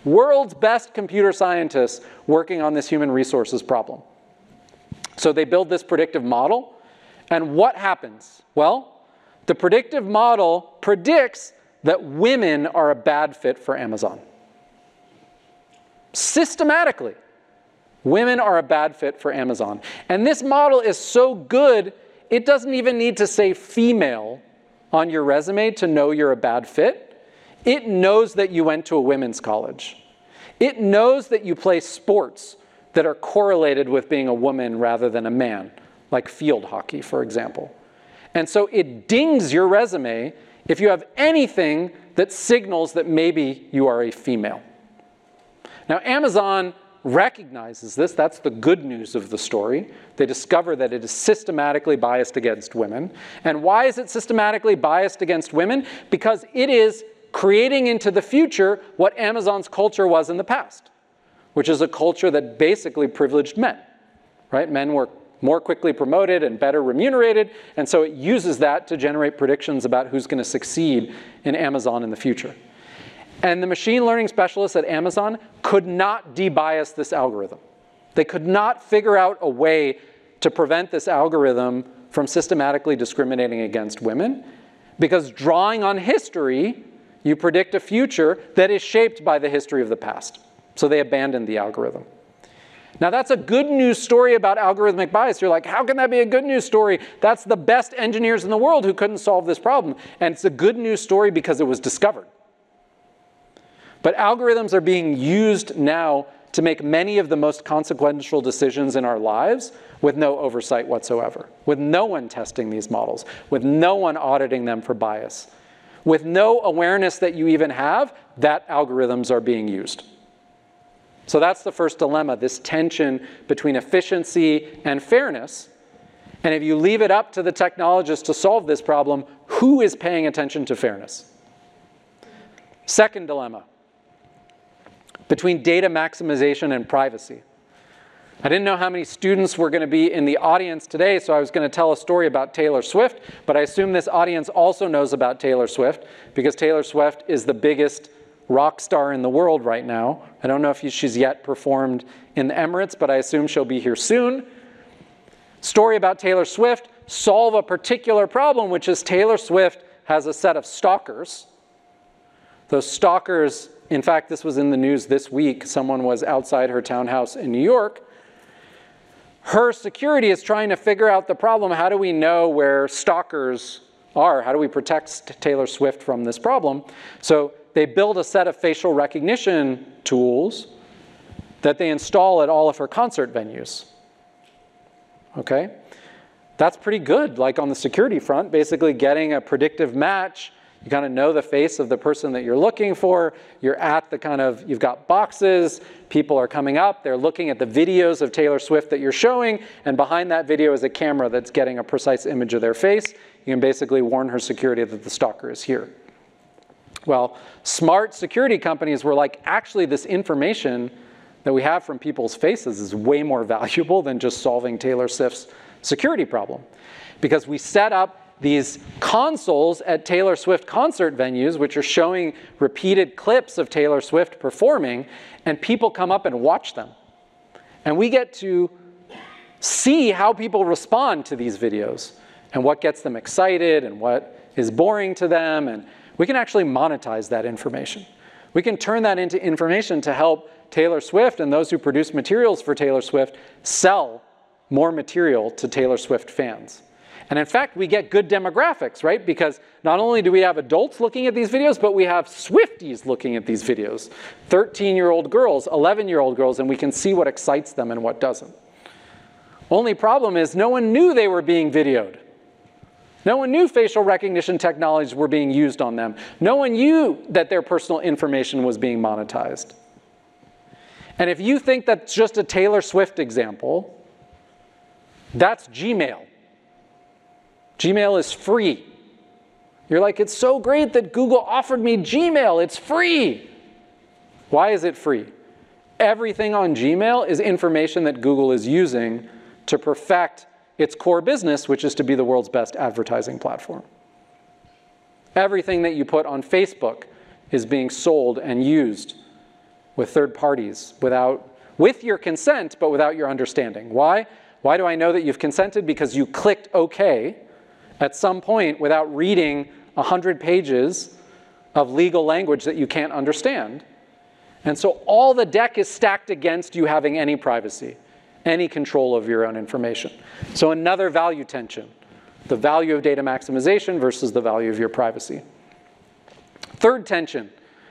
World's best computer scientists working on this human resources problem. So they build this predictive model, and what happens? Well, the predictive model predicts that women are a bad fit for Amazon. Systematically, women are a bad fit for Amazon. And this model is so good, it doesn't even need to say female on your resume to know you're a bad fit. It knows that you went to a women's college. It knows that you play sports that are correlated with being a woman rather than a man, like field hockey, for example. And so it dings your resume if you have anything that signals that maybe you are a female. Now, Amazon recognizes this. That's the good news of the story. They discover that it is systematically biased against women. And why is it systematically biased against women? Because it is creating into the future what Amazon's culture was in the past, which is a culture that basically privileged men. Right? Men were more quickly promoted and better remunerated, and so it uses that to generate predictions about who's going to succeed in Amazon in the future. And the machine learning specialists at Amazon could not debias this algorithm. They could not figure out a way to prevent this algorithm from systematically discriminating against women because drawing on history, you predict a future that is shaped by the history of the past. So they abandoned the algorithm. Now, that's a good news story about algorithmic bias. You're like, how can that be a good news story? That's the best engineers in the world who couldn't solve this problem. And it's a good news story because it was discovered. But algorithms are being used now to make many of the most consequential decisions in our lives with no oversight whatsoever, with no one testing these models, with no one auditing them for bias, with no awareness that you even have that algorithms are being used. So that's the first dilemma this tension between efficiency and fairness. And if you leave it up to the technologists to solve this problem, who is paying attention to fairness? Second dilemma between data maximization and privacy. I didn't know how many students were going to be in the audience today, so I was going to tell a story about Taylor Swift, but I assume this audience also knows about Taylor Swift because Taylor Swift is the biggest rock star in the world right now. I don't know if she's yet performed in the Emirates, but I assume she'll be here soon. Story about Taylor Swift solve a particular problem, which is Taylor Swift has a set of stalkers. Those stalkers, in fact, this was in the news this week. Someone was outside her townhouse in New York. Her security is trying to figure out the problem. How do we know where stalkers are? How do we protect Taylor Swift from this problem? So they build a set of facial recognition tools that they install at all of her concert venues. Okay? That's pretty good, like on the security front, basically getting a predictive match. You kind of know the face of the person that you're looking for. You're at the kind of, you've got boxes, people are coming up, they're looking at the videos of Taylor Swift that you're showing, and behind that video is a camera that's getting a precise image of their face. You can basically warn her security that the stalker is here. Well, smart security companies were like, actually, this information that we have from people's faces is way more (laughs) valuable than just solving Taylor Swift's security problem. Because we set up these consoles at Taylor Swift concert venues, which are showing repeated clips of Taylor Swift performing, and people come up and watch them. And we get to see how people respond to these videos and what gets them excited and what is boring to them and we can actually monetize that information. We can turn that into information to help Taylor Swift and those who produce materials for Taylor Swift sell more material to Taylor Swift fans. And in fact, we get good demographics, right? Because not only do we have adults looking at these videos, but we have Swifties looking at these videos 13 year old girls, 11 year old girls, and we can see what excites them and what doesn't. Only problem is, no one knew they were being videoed. No one knew facial recognition technologies were being used on them. No one knew that their personal information was being monetized. And if you think that's just a Taylor Swift example, that's Gmail. Gmail is free. You're like, it's so great that Google offered me Gmail, it's free. Why is it free? Everything on Gmail is information that Google is using to perfect its core business, which is to be the world's best advertising platform. Everything that you put on Facebook is being sold and used with third parties without with your consent but without your understanding. Why? Why do I know that you've consented? Because you clicked OK at some point without reading 100 pages of legal language that you can't understand. And so all the deck is stacked against you having any privacy any control of your own information. So another value tension, the value of data maximization versus the value of your privacy. Third tension,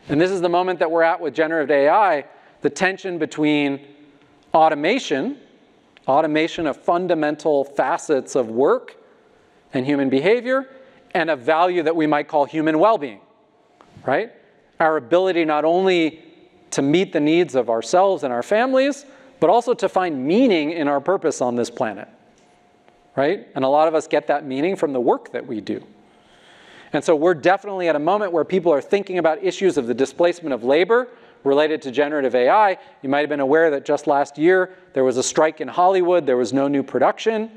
and this is the moment that we're at with generative AI, the tension between automation, automation of fundamental facets of work and human behavior, and a value that we might call human well-being, right? Our ability not only to meet the needs of ourselves and our families, but also to find meaning in our purpose on this planet, right? And a lot of us get that meaning from the work that we do. And so we're definitely at a moment where people are thinking about issues of the displacement of labor related to generative AI. You might have been aware that just last year there was a strike in Hollywood, there was no new production,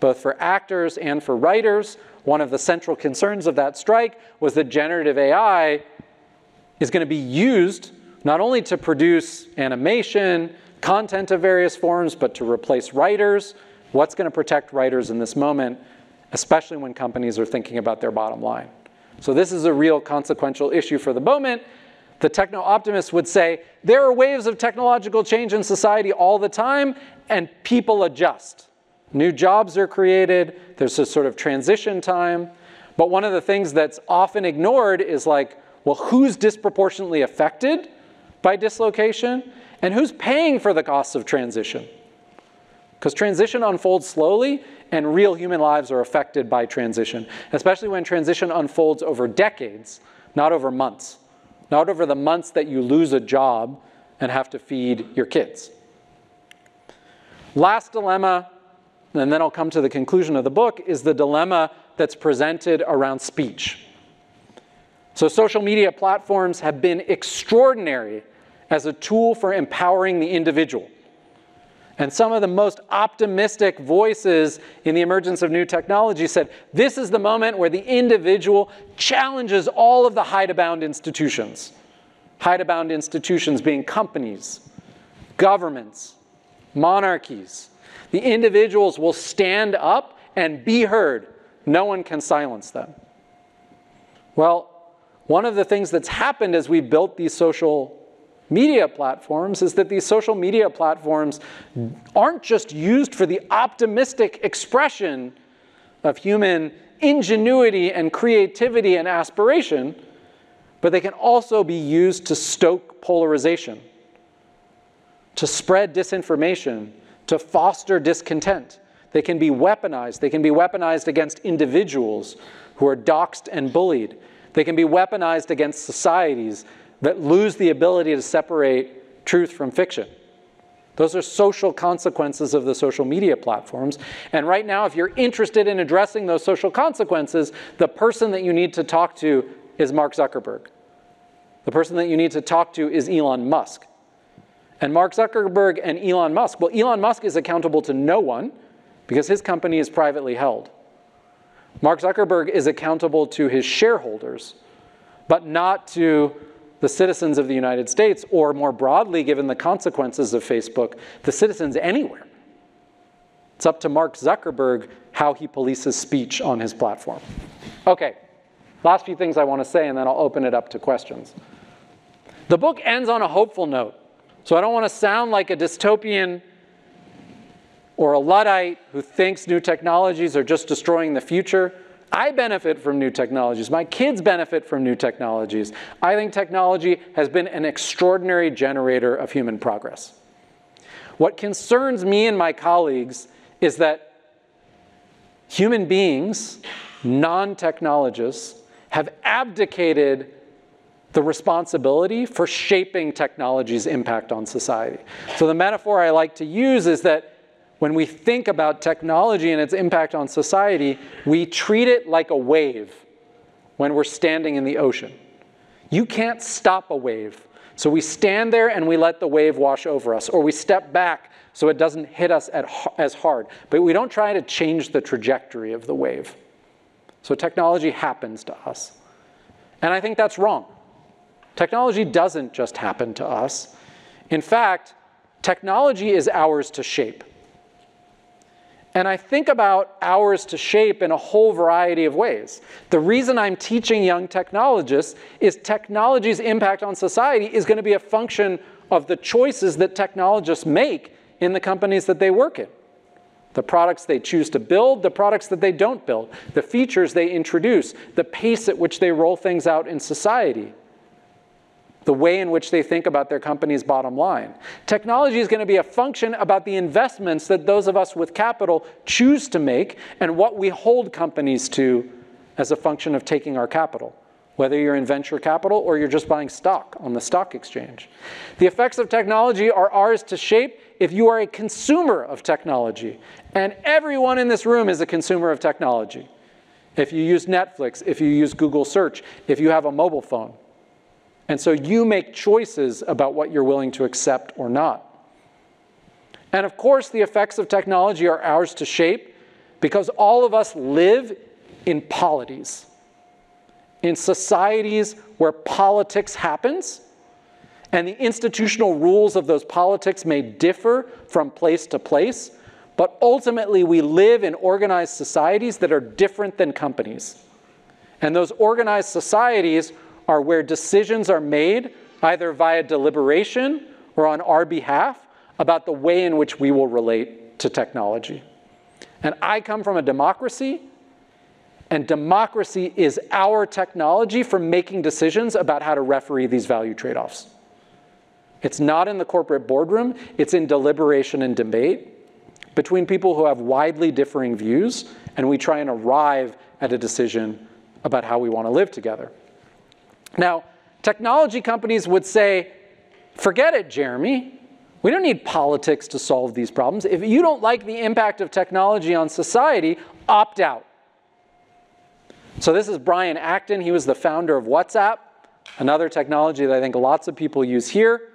both for actors and for writers. One of the central concerns of that strike was that generative AI is going to be used not only to produce animation, content of various forms, but to replace writers. What's going to protect writers in this moment, especially when companies are thinking about their bottom line? So, this is a real consequential issue for the moment. The techno optimists would say there are waves of technological change in society all the time, and people adjust. New jobs are created, there's a sort of transition time. But one of the things that's often ignored is like, well, who's disproportionately affected by dislocation? And who's paying for the costs of transition? Because transition unfolds slowly, and real human lives are affected by transition, especially when transition unfolds over decades, not over months. Not over the months that you lose a job and have to feed your kids. Last dilemma, and then I'll come to the conclusion of the book, is the dilemma that's presented around speech. So, social media platforms have been extraordinary as a tool for empowering the individual. And some of the most optimistic voices in the emergence of new technology said this is the moment where the individual challenges all of the hidebound institutions. Hidebound institutions being companies, governments, monarchies. The individuals will stand up and be heard. No one can silence them. Well, one of the things that's happened as we built these social media platforms is that these social media platforms aren't just used for the optimistic expression of human ingenuity and creativity and aspiration, but they can also be used to stoke polarization, to spread disinformation, to foster discontent. They can be weaponized. They can be weaponized against individuals who are doxxed and bullied. They can be weaponized against societies that lose the ability to separate truth from fiction. Those are social consequences of the social media platforms. And right now, if you're interested in addressing those social consequences, the person that you need to talk to is Mark Zuckerberg. The person that you need to talk to is Elon Musk. And Mark Zuckerberg and Elon Musk, well, Elon Musk is accountable to no one because his company is privately held. Mark Zuckerberg is accountable to his shareholders, but not to the citizens of the United States, or more broadly, given the consequences of Facebook, the citizens anywhere. It's up to Mark Zuckerberg how he polices speech on his platform. Okay, last few things I want to say, and then I'll open it up to questions. The book ends on a hopeful note. So I don't want to sound like a dystopian or a Luddite who thinks new technologies are just destroying the future. I benefit from new technologies. My kids benefit from new technologies. I think technology has been an extraordinary generator of human progress. What concerns me and my colleagues is that human beings, non technologists, have abdicated the responsibility for shaping technology's impact on society. So, the metaphor I like to use is that when we think about technology and its impact on society, we treat it like a wave when we're standing in the ocean. You can't stop a wave. So we stand there and we let the wave wash over us, or we step back so it doesn't hit us at, as hard. But we don't try to change the trajectory of the wave. So technology happens to us. And I think that's wrong. Technology doesn't just happen to us. In fact, technology is ours to shape. And I think about ours to shape in a whole variety of ways. The reason I'm teaching young technologists is technology's impact on society is going to be a function of the choices that technologists make in the companies that they work in. The products they choose to build, the products that they don't build, the features they introduce, the pace at which they roll things out in society the way in which they think about their company's bottom line. Technology is going to be a function about the investments that those of us with capital choose to make and what we hold companies to as a function of taking our capital, whether you're in venture capital or you're just buying stock on the stock exchange. The effects of technology are ours to shape if you are a consumer of technology. And everyone in this room is a consumer of technology. If you use Netflix, if you use Google Search, if you have a mobile phone. And so you make choices about what you're willing to accept or not. And of course, the effects of technology are ours to shape because all of us live in polities, in societies where politics happens, and the institutional rules of those politics may differ from place to place, but ultimately we live in organized societies that are different than companies. And those organized societies are where decisions are made either via deliberation or on our behalf about the way in which we will relate to technology. And I come from a democracy, and democracy is our technology for making decisions about how to referee these value trade offs. It's not in the corporate boardroom, it's in deliberation and debate between people who have widely differing views, and we try and arrive at a decision about how we want to live together. Now, technology companies would say, forget it, Jeremy. We don't need politics to solve these problems. If you don't like the impact of technology on society, opt out. So, this is Brian Acton. He was the founder of WhatsApp, another technology that I think lots of people use here.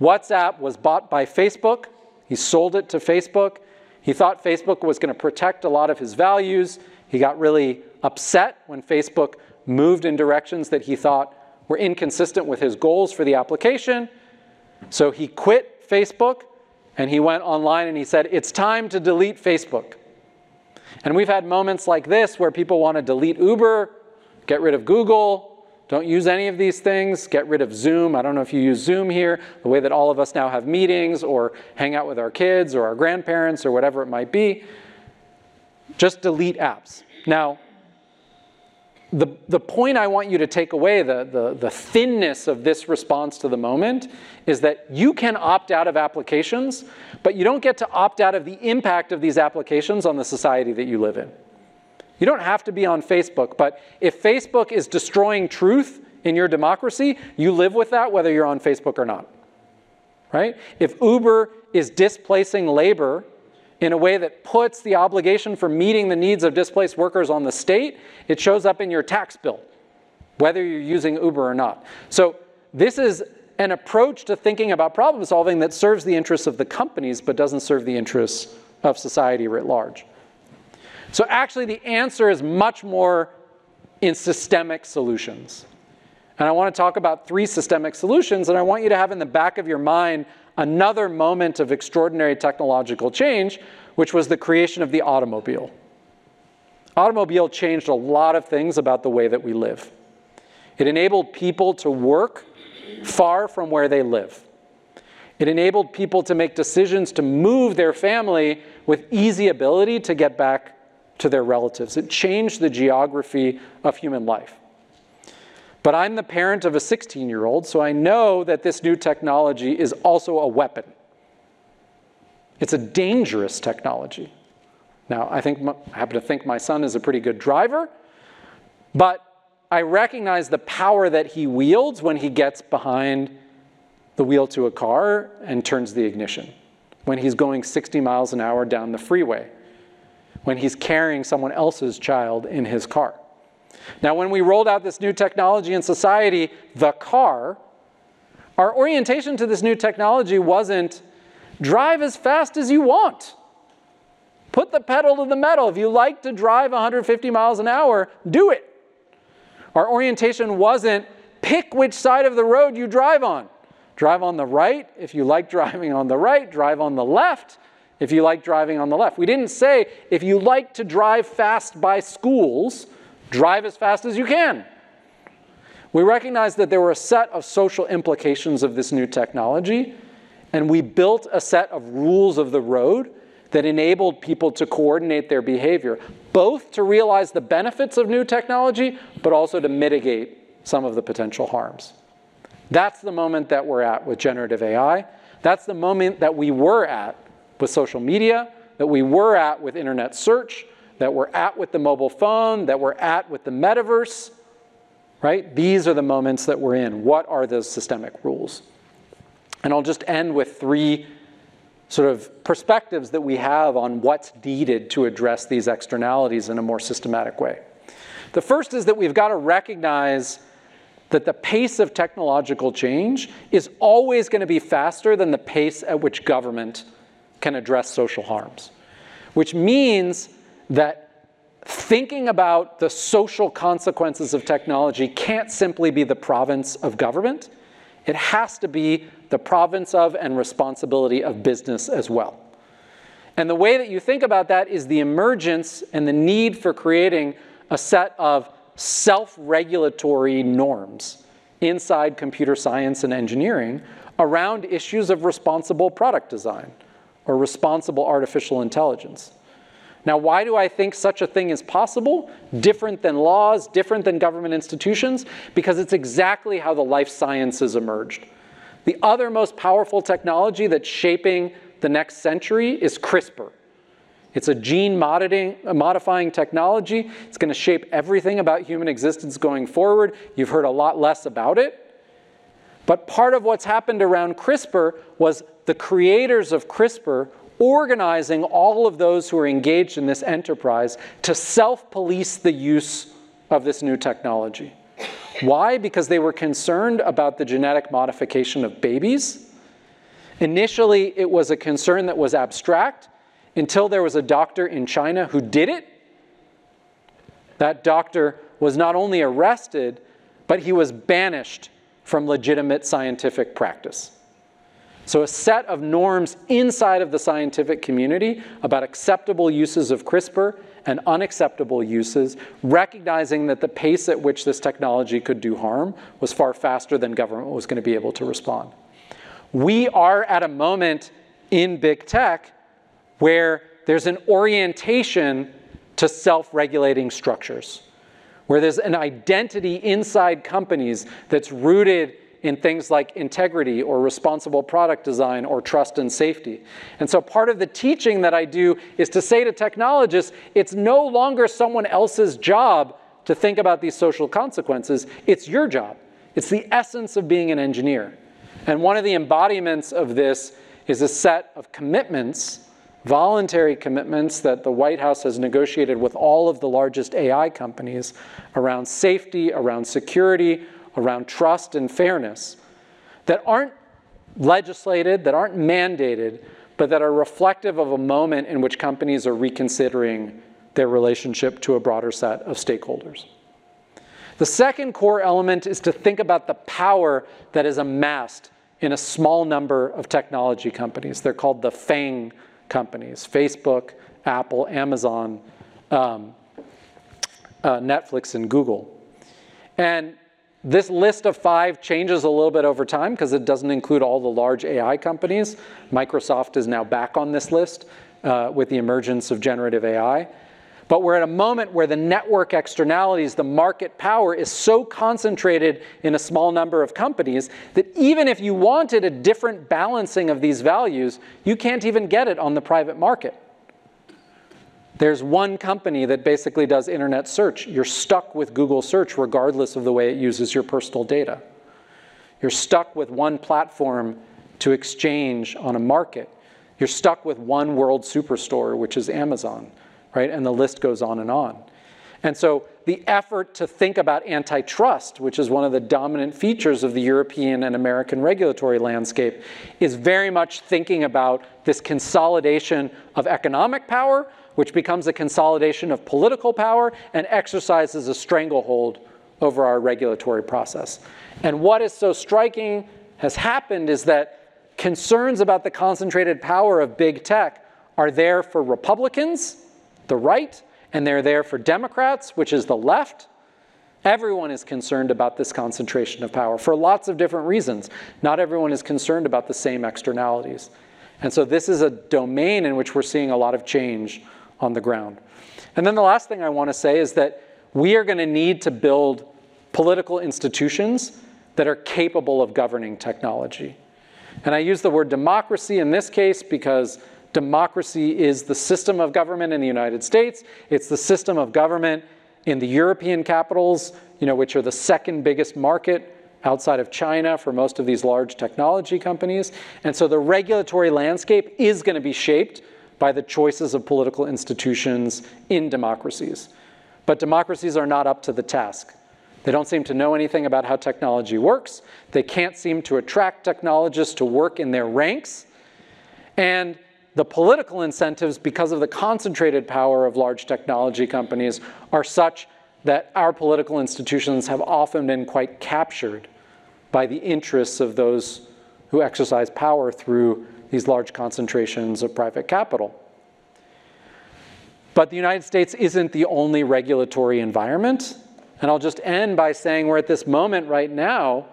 WhatsApp was bought by Facebook. He sold it to Facebook. He thought Facebook was going to protect a lot of his values. He got really upset when Facebook moved in directions that he thought were inconsistent with his goals for the application. So he quit Facebook and he went online and he said, It's time to delete Facebook. And we've had moments like this where people want to delete Uber, get rid of Google, don't use any of these things, get rid of Zoom. I don't know if you use Zoom here, the way that all of us now have meetings or hang out with our kids or our grandparents or whatever it might be. Just delete apps. Now, the, the point I want you to take away, the, the, the thinness of this response to the moment, is that you can opt out of applications, but you don't get to opt out of the impact of these applications on the society that you live in. You don't have to be on Facebook, but if Facebook is destroying truth in your democracy, you live with that whether you're on Facebook or not. Right? If Uber is displacing labor in a way that puts the obligation for meeting the needs of displaced workers on the state, it shows up in your tax bill, whether you're using Uber or not. So, this is an approach to thinking about problem solving that serves the interests of the companies but doesn't serve the interests of society writ large. So, actually, the answer is much more in systemic solutions. And I want to talk about three systemic solutions, and I want you to have in the back of your mind another moment of extraordinary technological change, which was the creation of the automobile. Automobile changed a lot of things about the way that we live. It enabled people to work far from where they live. It enabled people to make decisions to move their family with easy ability to get back to their relatives. It changed the geography of human life. But I'm the parent of a 16 year old, so I know that this new technology is also a weapon. It's a dangerous technology. Now, I, think, I happen to think my son is a pretty good driver, but I recognize the power that he wields when he gets behind the wheel to a car and turns the ignition, when he's going 60 miles an hour down the freeway, when he's carrying someone else's child in his car. Now, when we rolled out this new technology in society, the car, our orientation to this new technology wasn't drive as fast as you want. Put the pedal to the metal. If you like to drive 150 miles an hour, do it. Our orientation wasn't pick which side of the road you drive on. Drive on the right if you like driving on the right, drive on the left if you like driving on the left. We didn't say if you like to drive fast by schools, drive as fast as you can. We recognized that there were a set of social implications of this new technology, and we built a set of rules of the road that enabled people to coordinate their behavior, both to realize the benefits of new technology, but also to mitigate some of the potential harms. That's the moment that we're at with generative AI. That's the moment that we were at with social media, that we were at with internet search, that we're at with the mobile phone, that we're at with the metaverse, right? These are the moments that we're in. What are those systemic rules? And I'll just end with three sort of perspectives that we have on what's needed to address these externalities in a more systematic way. The first is that we've got to recognize that the pace of technological change is always going to be faster than the pace at which government can address social harms, which means that thinking about the social consequences of technology can't simply be the province of government. It has to be the province of and responsibility of business as well. And the way that you think about that is the emergence and the need for creating a set of self regulatory norms inside computer science and engineering around issues of responsible product design or responsible artificial intelligence. Now, why do I think such a thing is possible? Different than laws, different than government institutions? Because it's exactly how the life sciences emerged. The other most powerful technology that's shaping the next century is CRISPR. It's a gene modifying technology. It's going to shape everything about human existence going forward. You've heard a lot less about it. But part of what's happened around CRISPR was the creators of CRISPR organizing all of those who are engaged in this enterprise to self police the use of this new technology. Why? Because they were concerned about the genetic modification of babies. Initially, it was a concern that was abstract until there was a doctor in China who did it. That doctor was not only arrested, but he was banished from legitimate scientific practice. So, a set of norms inside of the scientific community about acceptable uses of CRISPR and unacceptable uses, recognizing that the pace at which this technology could do harm was far faster than government was going to be able to respond. We are at a moment in big tech where there's an orientation to self regulating structures, where there's an identity inside companies that's rooted in things like integrity or responsible product design or trust and safety. And so part of the teaching that I do is to say to technologists, it's no longer someone else's job to think about these social consequences, it's your job. It's the essence of being an engineer. And one of the embodiments of this is a set of commitments, voluntary commitments that the White House has negotiated with all of the largest AI companies around safety, around security, around trust and fairness that aren't legislated, that aren't mandated, but that are reflective of a moment in which companies are reconsidering their relationship to a broader set of stakeholders. The second core element is to think about the power that is amassed in a small number of technology companies. They're called the FANG companies Facebook, Apple, Amazon, um, uh, Netflix, and Google. And this list of five changes a little bit over time because it doesn't include all the large AI companies. Microsoft is now back on this list uh, with the emergence of generative AI. But we're at a moment where the network externalities, the market power, is so concentrated in a small number of companies that even if you wanted a different balancing of these values, you can't even get it on the private market. There's one company that basically does internet search. You're stuck with Google search regardless of the way it uses your personal data. You're stuck with one platform to exchange on a market. You're stuck with one world superstore, which is Amazon, right? And the list goes on and on. And so the effort to think about antitrust, which is one of the dominant features of the European and American regulatory landscape, is very much thinking about this consolidation of economic power which becomes a consolidation of political power and exercises a stranglehold over our regulatory process. And what is so striking has happened is that concerns about the concentrated power of big tech are there for Republicans, the right, and they're there for Democrats, which is the left. Everyone is concerned about this concentration of power for lots of different reasons. Not everyone is concerned about the same externalities. And so this is a domain in which we're seeing a lot of change on the ground. And then the last thing I want to say is that we are going to need to build political institutions that are capable of governing technology. And I use the word democracy in this case because democracy is the system of government in the United States. It's the system of government in the European capitals, you know, which are the second biggest market outside of China for most of these large technology companies. And so the regulatory landscape is going to be shaped by the choices of political institutions in democracies. But democracies are not up to the task. They don't seem to know anything about how technology works. They can't seem to attract technologists to work in their ranks. And the political incentives, because of the concentrated power of large technology companies, are such that our political institutions have often been quite captured by the interests of those who exercise power through these large concentrations of private capital. But the United States isn't the only regulatory environment. And I'll just end by saying we're at this moment right now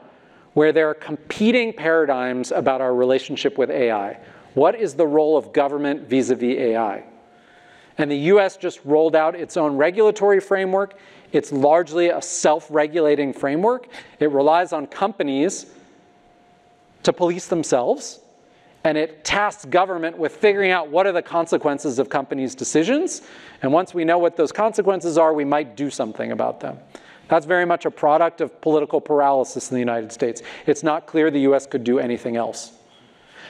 where there are competing paradigms about our relationship with AI. What is the role of government vis a vis AI? And the US just rolled out its own regulatory framework. It's largely a self regulating framework. It relies on companies to police themselves and it tasks government with figuring out what are the consequences of companies' decisions. And once we know what those consequences are, we might do something about them. That's very much a product of political paralysis in the United States. It's not clear the US could do anything else.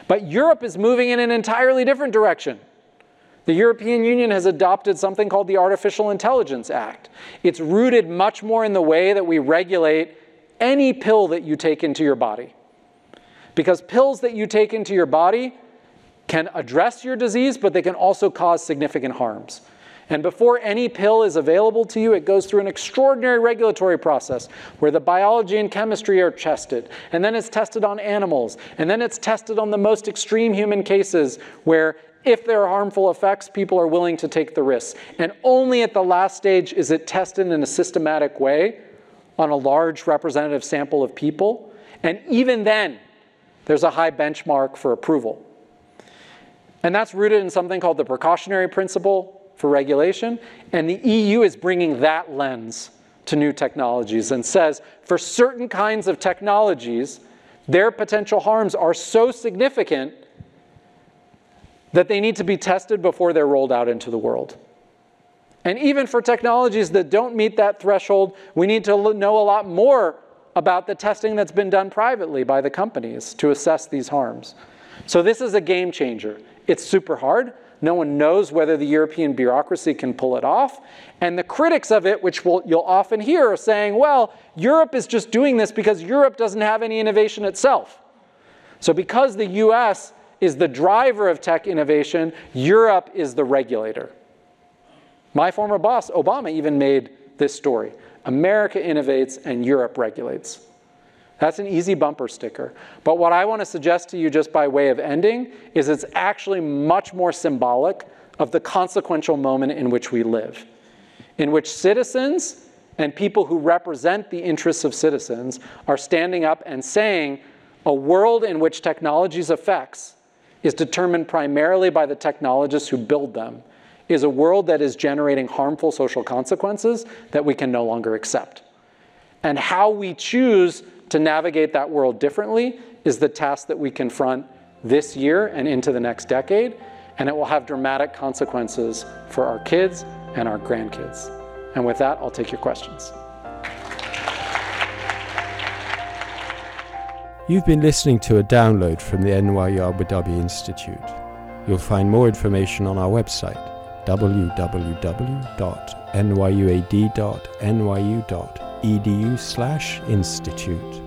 But Europe is moving in an entirely different direction. The European Union has adopted something called the Artificial Intelligence Act. It's rooted much more in the way that we regulate any pill that you take into your body. Because pills that you take into your body can address your disease, but they can also cause significant harms. And before any pill is available to you, it goes through an extraordinary regulatory process where the biology and chemistry are tested. And then it's tested on animals. And then it's tested on the most extreme human cases where if there are harmful effects, people are willing to take the risks. And only at the last stage is it tested in a systematic way on a large representative sample of people. And even then, there's a high benchmark for approval. And that's rooted in something called the precautionary principle for regulation. And the EU is bringing that lens to new technologies and says for certain kinds of technologies, their potential harms are so significant that they need to be tested before they're rolled out into the world. And even for technologies that don't meet that threshold, we need to know a lot more about the testing that's been done privately by the companies to assess these harms. So this is a game changer. It's super hard, no one knows whether the European bureaucracy can pull it off. And the critics of it, which will, you'll often hear, are saying, well, Europe is just doing this because Europe doesn't have any innovation itself. So, because the US is the driver of tech innovation, Europe is the regulator. My former boss, Obama, even made this story America innovates and Europe regulates. That's an easy bumper sticker. But what I want to suggest to you, just by way of ending, is it's actually much more symbolic of the consequential moment in which we live, in which citizens and people who represent the interests of citizens are standing up and saying a world in which technology's effects is determined primarily by the technologists who build them is a world that is generating harmful social consequences that we can no longer accept. And how we choose to navigate that world differently is the task that we confront this year and into the next decade, and it will have dramatic consequences for our kids and our grandkids. And with that, I'll take your questions. You've been listening to a download from the NYU Abu Dhabi Institute. You'll find more information on our website www.nyuad.nyu.edu/institute.